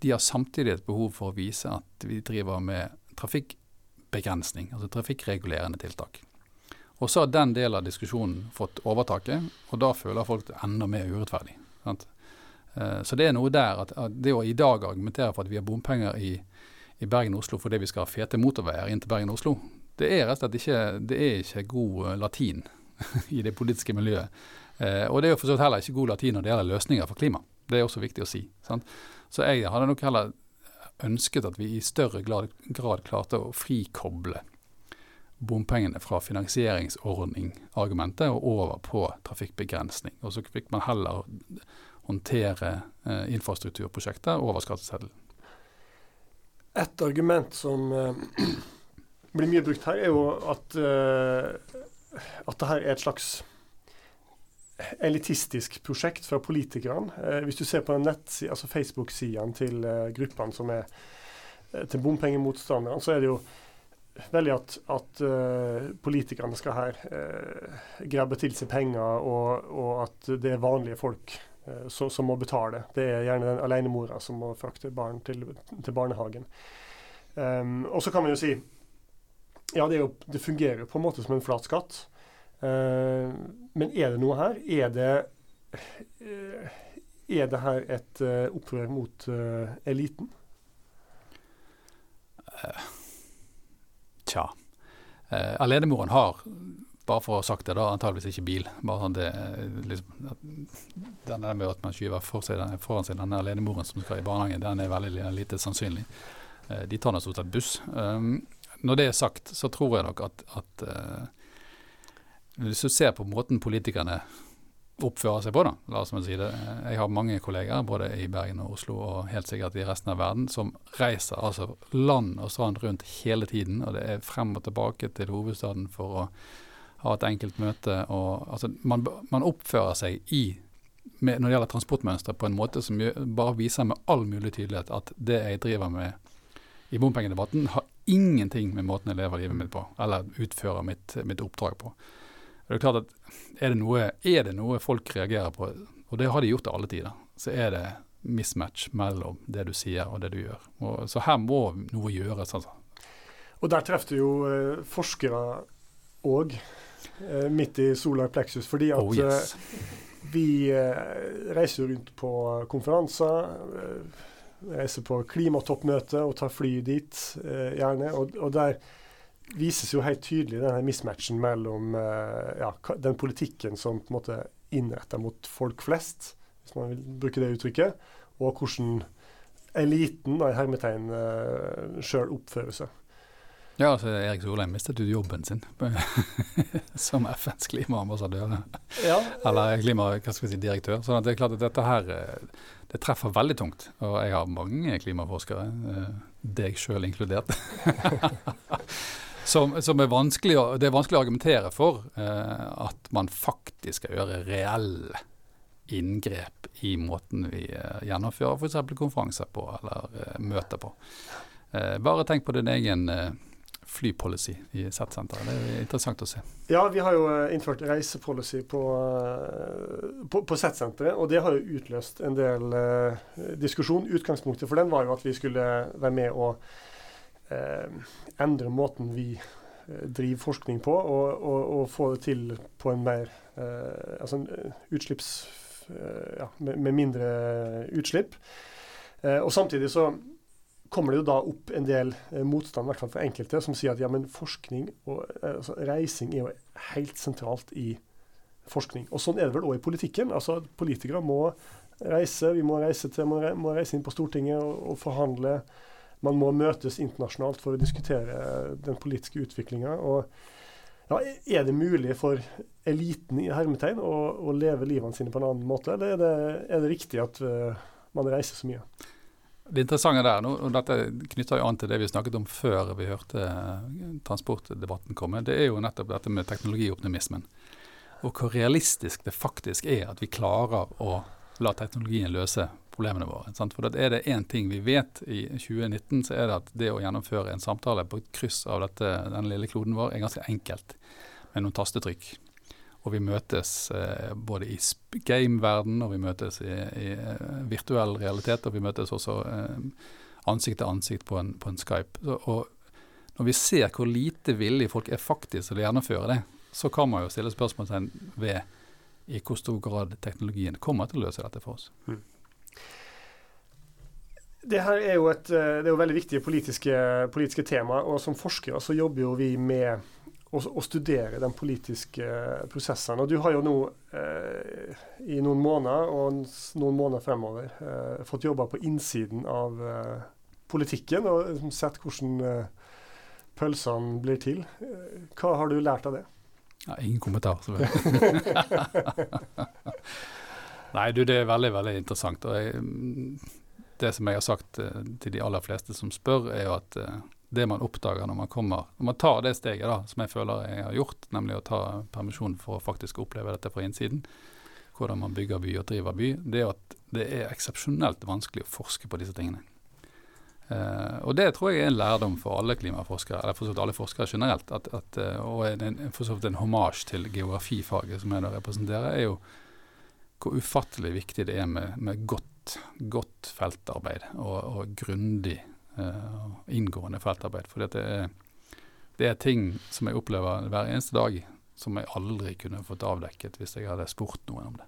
de har samtidig et behov for å vise at vi driver med trafikkbegrensning, altså trafikkregulerende tiltak. Og så har den delen av diskusjonen fått overtaket, og da føler folk det enda mer urettferdig. Sant? Eh, så det er noe der at, det å i dag argumentere for at vi har bompenger i, i Bergen og Oslo fordi vi skal ha fete motorveier inn til Bergen og Oslo, det er rett og slett ikke, det er ikke god eh, latin i det politiske miljøet. Eh, og det er jo for heller ikke god latin når det gjelder løsninger for klima. Det er også viktig å si. Sant? Så jeg hadde nok heller ønsket at vi i større grad, grad klarte å frikoble bompengene fra finansieringsordning-argumentet og over på trafikkbegrensning. Og så fikk man heller håndtere eh, infrastrukturprosjekter over skatteseddelen. Et argument som eh, blir mye brukt her, er jo at, eh, at her er et slags elitistisk prosjekt fra politikerne. Eh, hvis du ser på altså Facebook-sidene til eh, gruppene som er eh, til bompengemotstanderne, så er det jo veldig at, at uh, politikerne skal her uh, grabbe til seg penger, og, og, at det er vanlige folk uh, som, som, må betale. Det er gjerne den alenemora som må frakte barn til, til barnehagen. Um, og så kan man jo si ja, det, jo, det fungerer jo på en måte som en flat skatt. Uh, men er det noe her? Er det, er det her et opprør mot eliten? Uh, tja. Eh, alenemoren har, bare for å ha sagt det, da, antageligvis ikke bil. Bare sånn det, liksom, denne med at man skyver for seg, foran seg denne alenemoren som skal i barnehagen, den er veldig lite sannsynlig. de tar nå stort sett buss. Um, når det er sagt, så tror jeg nok at, at hvis du ser på måten politikerne oppfører seg på, da, la oss si det. Jeg har mange kolleger både i Bergen og Oslo og helt sikkert i resten av verden som reiser altså land og strand rundt hele tiden. Og det er frem og tilbake til hovedstaden for å ha et enkelt møte. Og, altså, man, man oppfører seg i med, når det gjelder transportmønster på en måte som bare viser med all mulig tydelighet at det jeg driver med i bompengedebatten, har ingenting med måten jeg lever livet mitt på, eller utfører mitt, mitt oppdrag på. Det er klart at er det, noe, er det noe folk reagerer på, og det har de gjort til alle tider, så er det mismatch mellom det du sier og det du gjør. Og, så her må noe gjøres. altså. Og der traff du jo eh, forskere òg, eh, midt i solar plexus. Fordi at oh, yes. eh, vi eh, reiser rundt på konferanser. Eh, reiser på klimatoppmøte og tar fly dit, eh, gjerne. Og, og der vises jo helt tydelig denne mismatchen mellom uh, ja, den politikken som på en måte innretter mot folk flest, hvis man vil bruke det uttrykket, og hvordan eliten da, i hermetegn uh, sjøl oppfører seg. Ja, altså Erik Solheim mistet jo jobben sin som FNs klimaambassadør. Ja. Eller skal vi si, direktør. at det er klart at dette her eh, det treffer veldig tungt. Og jeg har mange klimaforskere, deg sjøl inkludert. Som, som, er vanskelig, det er vanskelig å argumentere for eh, at man faktisk skal gjøre reelle inngrep i måten vi eh, gjennomfører f.eks. konferanser på eller eh, møter på. Eh, bare tenk på din egen eh, flypolicy i Z-senteret. Det er interessant å se. Ja, vi har jo eh, innført reisepolicy på, på, på Z-senteret, og det har jo utløst en del diskusjon. Utgangspunktet for den var jo at vi skulle være med og endre måten vi eh, driver forskning på, og, og, og, få det til på en mer eh, altså utslipps... ja, med, med, mindre utslipp. og samtidig så kommer det jo da opp en del motstand, i hvert fall for enkelte, som sier at ja, men forskning og altså, reising er jo helt sentralt i forskning. Og sånn er det vel òg i politikken. Altså Politikere må reise. Vi må reise, til, må reise inn på Stortinget og, og forhandle man må møtes internasjonalt for å diskutere den politiske utviklinga. Ja, er det mulig for eliten i hermetegn å, å, leve livene sine på en annen måte, eller er det, er det riktig at uh, man reiser så mye? Det interessante der, og dette knytter jo an til det vi snakket om før vi hørte transportdebatten komme, det er jo nettopp dette med teknologioptimismen. Og hvor realistisk det faktisk er at vi klarer å la teknologien løse problemene våre. Sant? For er det én ting vi vet i 2019, så er det at det å gjennomføre en samtale på et kryss av dette, den lille kloden vår er ganske enkelt med noen tastetrykk. Og vi møtes eh, både i game-verden, og vi møtes i, i uh, virtuell realitet, og vi møtes også eh, ansikt til ansikt på en, på en Skype. Så, og når vi ser hvor lite villige folk er faktisk til å gjennomføre det, så kan man jo stille spørsmålstegn ved i hvor stor grad teknologien kommer til å løse dette for oss. Mm. Det her er jo et eh, det er jo veldig viktige politiske, politiske tema, og som forskere så jobber jo vi med å, å studere den politiske prosessen. Og du har jo nå eh, i noen måneder og noen måneder fremover eh, fått jobba på innsiden av eh, politikken og liksom sett hvordan eh, pølsene blir til. Eh, hva har du lært av det? Ja, ingen kommentar. Nei, du, det er veldig, veldig interessant. og jeg det som jeg har sagt uh, til de aller fleste som spør, er jo at uh, det man oppdager når man kommer Når man tar det steget da, som jeg føler jeg har gjort, nemlig å ta permisjon for å faktisk oppleve dette fra innsiden, hvordan man bygger by og driver by, det er at det er eksepsjonelt vanskelig å forske på disse tingene. Uh, og det tror jeg er en lærdom for alle klimaforskere, eller for så vidt alle forskere generelt. At, at, og en, for så vidt en homasj til geografifaget som jeg da representerer, er jo hvor ufattelig viktig det er med, med godt godt, feltarbeid og, og grundig uh, inngående feltarbeid. For det er, det er ting som jeg opplever hver eneste dag som jeg aldri kunne fått avdekket hvis jeg hadde spurt noen om det.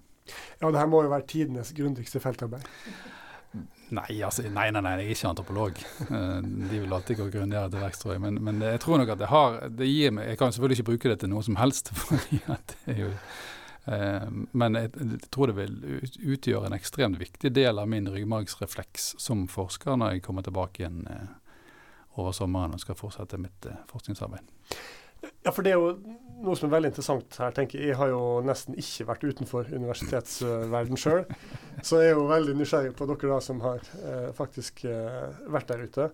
Ja, det her må jo være tidenes grundigste feltarbeid. Nei, altså, nei, nei, nei, jeg er ikke antropolog. Eh, de vil alltid gå grundigere til verks, tror jeg. Men, men, jeg tror nok at det har det gir meg Jeg kan selvfølgelig ikke bruke det til noe som helst. fordi at det er jo Men jeg, jeg, tror det vil utgjøre en ekstremt viktig del av min ryggmargsrefleks som forsker når jeg kommer tilbake igjen eh, over sommeren og skal fortsette mitt eh, forskningsarbeid. Ja, for det er jo noe som er veldig interessant her, tenker jeg. Jeg har jo nesten ikke vært utenfor universitetsverden sjøl. Så jeg er jo veldig nysgjerrig på dere da som har eh, faktisk eh, vært der ute.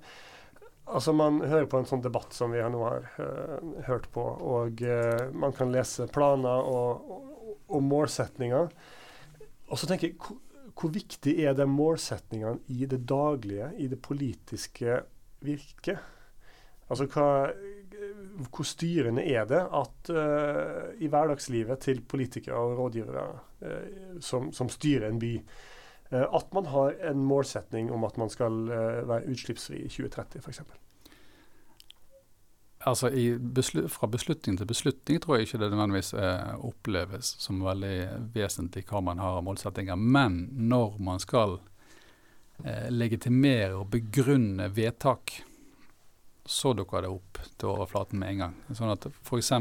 Altså Man hører på en sånn debatt som vi nå har uh, hørt på, og uh, man kan lese planer og, og, og målsetninger. Og så tenker jeg, hvor, hvor viktig er de målsetningene i det daglige, i det politiske virket? Altså hva, hvor styrende er det at uh, i hverdagslivet til politikere og rådgivere uh, som, som, styrer en by, uh, at man har en målsetning om at man skal være utslippsfri i 2030 f.eks.? Altså beslut, Fra beslutning til beslutning tror jeg ikke det nødvendigvis oppleves som veldig vesentlig hva man har av målsettinger. Men når man skal legitimere og begrunne vedtak, så dukker det opp til overflaten med en gang. Sånn at F.eks.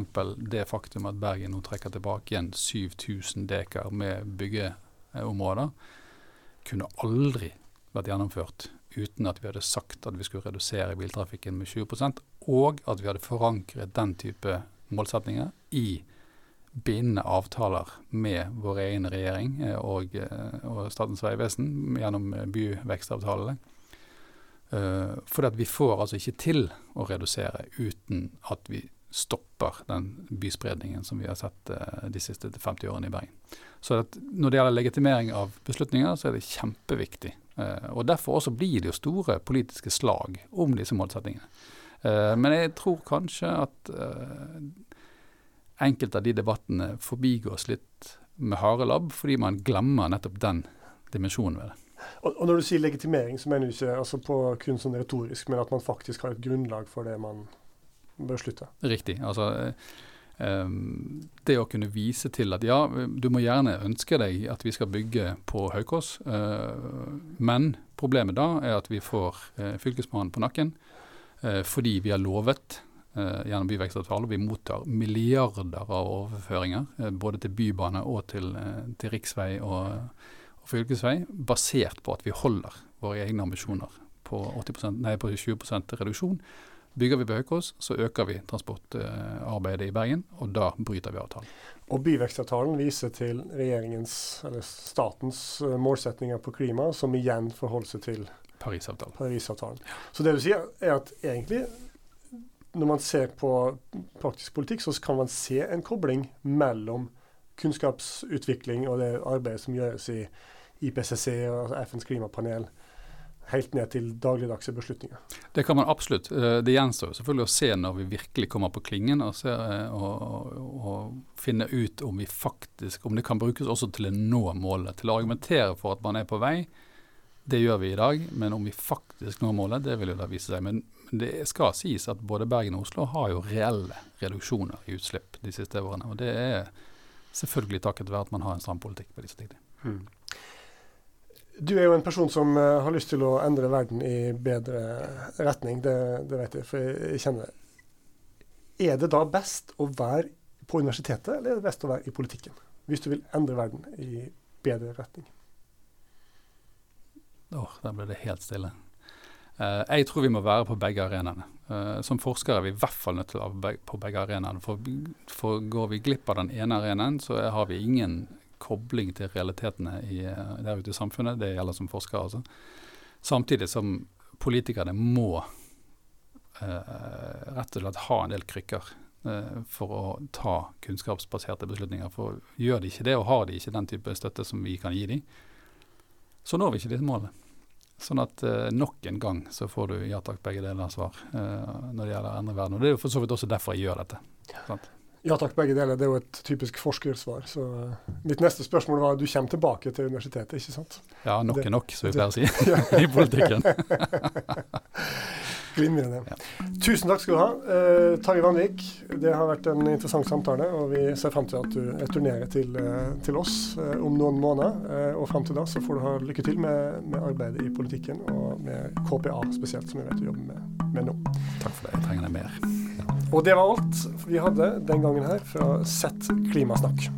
det faktum at Bergen nå trekker tilbake igjen 7000 dekar med byggeområder, kunne aldri vært gjennomført uten at vi hadde sagt at vi skulle redusere biltrafikken med 20 og at vi hadde forankret den type målsetninger i bindende avtaler med vår egen regjering eh, og, eh, og Statens vegvesen gjennom byvekstavtalene. Uh, for vi får altså ikke til å redusere uten at vi stopper den byspredningen som vi har sett de siste 50 årene i Bergen. Så når det gjelder legitimering av beslutninger, så er det kjempeviktig. Og Derfor også blir det jo store politiske slag om disse målsettingene. Men jeg tror kanskje at enkelte av de debattene forbigås litt med harelabb, fordi man glemmer nettopp den dimensjonen ved det. Og, når du sier legitimering, så mener du ikke altså på kun sånn retorisk, men at man faktisk har et grunnlag for det man bør slutte? Riktig. Altså um, det å kunne vise til at ja, du må gjerne ønske deg at vi skal bygge på Haukås, men problemet da er at vi får Fylkesmannen på nakken fordi vi har lovet gjennom byvekstavtalen, Vi mottar milliarder av overføringer, både til bybane og til, til riksvei og fylkesvei basert på at vi holder våre egne ambisjoner på, 80%, nei, på 20% reduksjon. Bygger vi på Høykås, så øker vi transportarbeidet i Bergen, og da bryter vi avtalen. Og Byvekstavtalen viser til statens eh, målsetninger på klima, som igjen forholder seg til Parisavtalen. Parisavtalen. Så det du sier, er at egentlig når man ser på praktisk politikk, så kan man se en kobling mellom kunnskapsutvikling og det arbeidet som gjøres i IPCC og FNs klimapanel helt ned til dagligdagse beslutninger. Det kan man absolutt. Eh, det gjenstår selvfølgelig å se når vi virkelig kommer på klingen, og, se, eh, og, og, finne ut om vi faktisk, om det kan brukes også til å nå målet. Til å argumentere for at man er på vei, det gjør vi i dag. Men om vi faktisk når målet, det vil jo da vise seg. Men det skal sies at både Bergen og Oslo har jo reelle reduksjoner i utslipp de siste årene. og det er selvfølgelig takket være at man har en stram politikk på disse tingene. Mm. Du er jo en person som uh, har lyst til å endre verden i bedre retning, det, det vet jeg, for jeg kjenner det. Er det da best å være på universitetet, eller er det best å være i politikken? Hvis du vil endre verden i bedre retning? Åh, der ble det helt stille. Uh, jeg tror vi må være på begge arenaene. Uh, som forskere er vi i hvert fall nødt til å være på begge arenaene. For, for, går vi glipp av den ene arenaen, så har vi ingen kobling til realitetene i, eh, der ute i samfunnet. Det gjelder som forskere. Altså. Samtidig som politikerne må uh, rett og slett ha en del krykker for å ta kunnskapsbaserte beslutninger. For gjør de ikke det, og har de ikke den type støtte som vi kan gi dem, så når vi ikke disse målene. Sånn at eh, nok en gang så får du ja takk, begge deler svar eh, når det gjelder å endre verden. Og det er jo for så vidt også derfor jeg gjør dette. Sant? Ja takk, begge deler. Det er jo et typisk forskersvar. Så uh, mitt neste spørsmål var du kommer tilbake til universitetet, ikke sant? Ja, nok er nok, som vi pleier å si i politikken. Glimrende. Ja. Tusen takk skal du ha. Eh, Tarjei Vanvik, det har vært en interessant samtale. Og vi ser frem til at du returnerer til, eh, til oss eh, om noen måneder. Eh, og frem til da så får du ha lykke til med, med arbeidet i politikken, og med KPA spesielt, som vi vet du jobber med, med nå. Takk for det. Jeg trenger deg mer. Og det var alt vi hadde den gangen her fra Sett klimasnakk.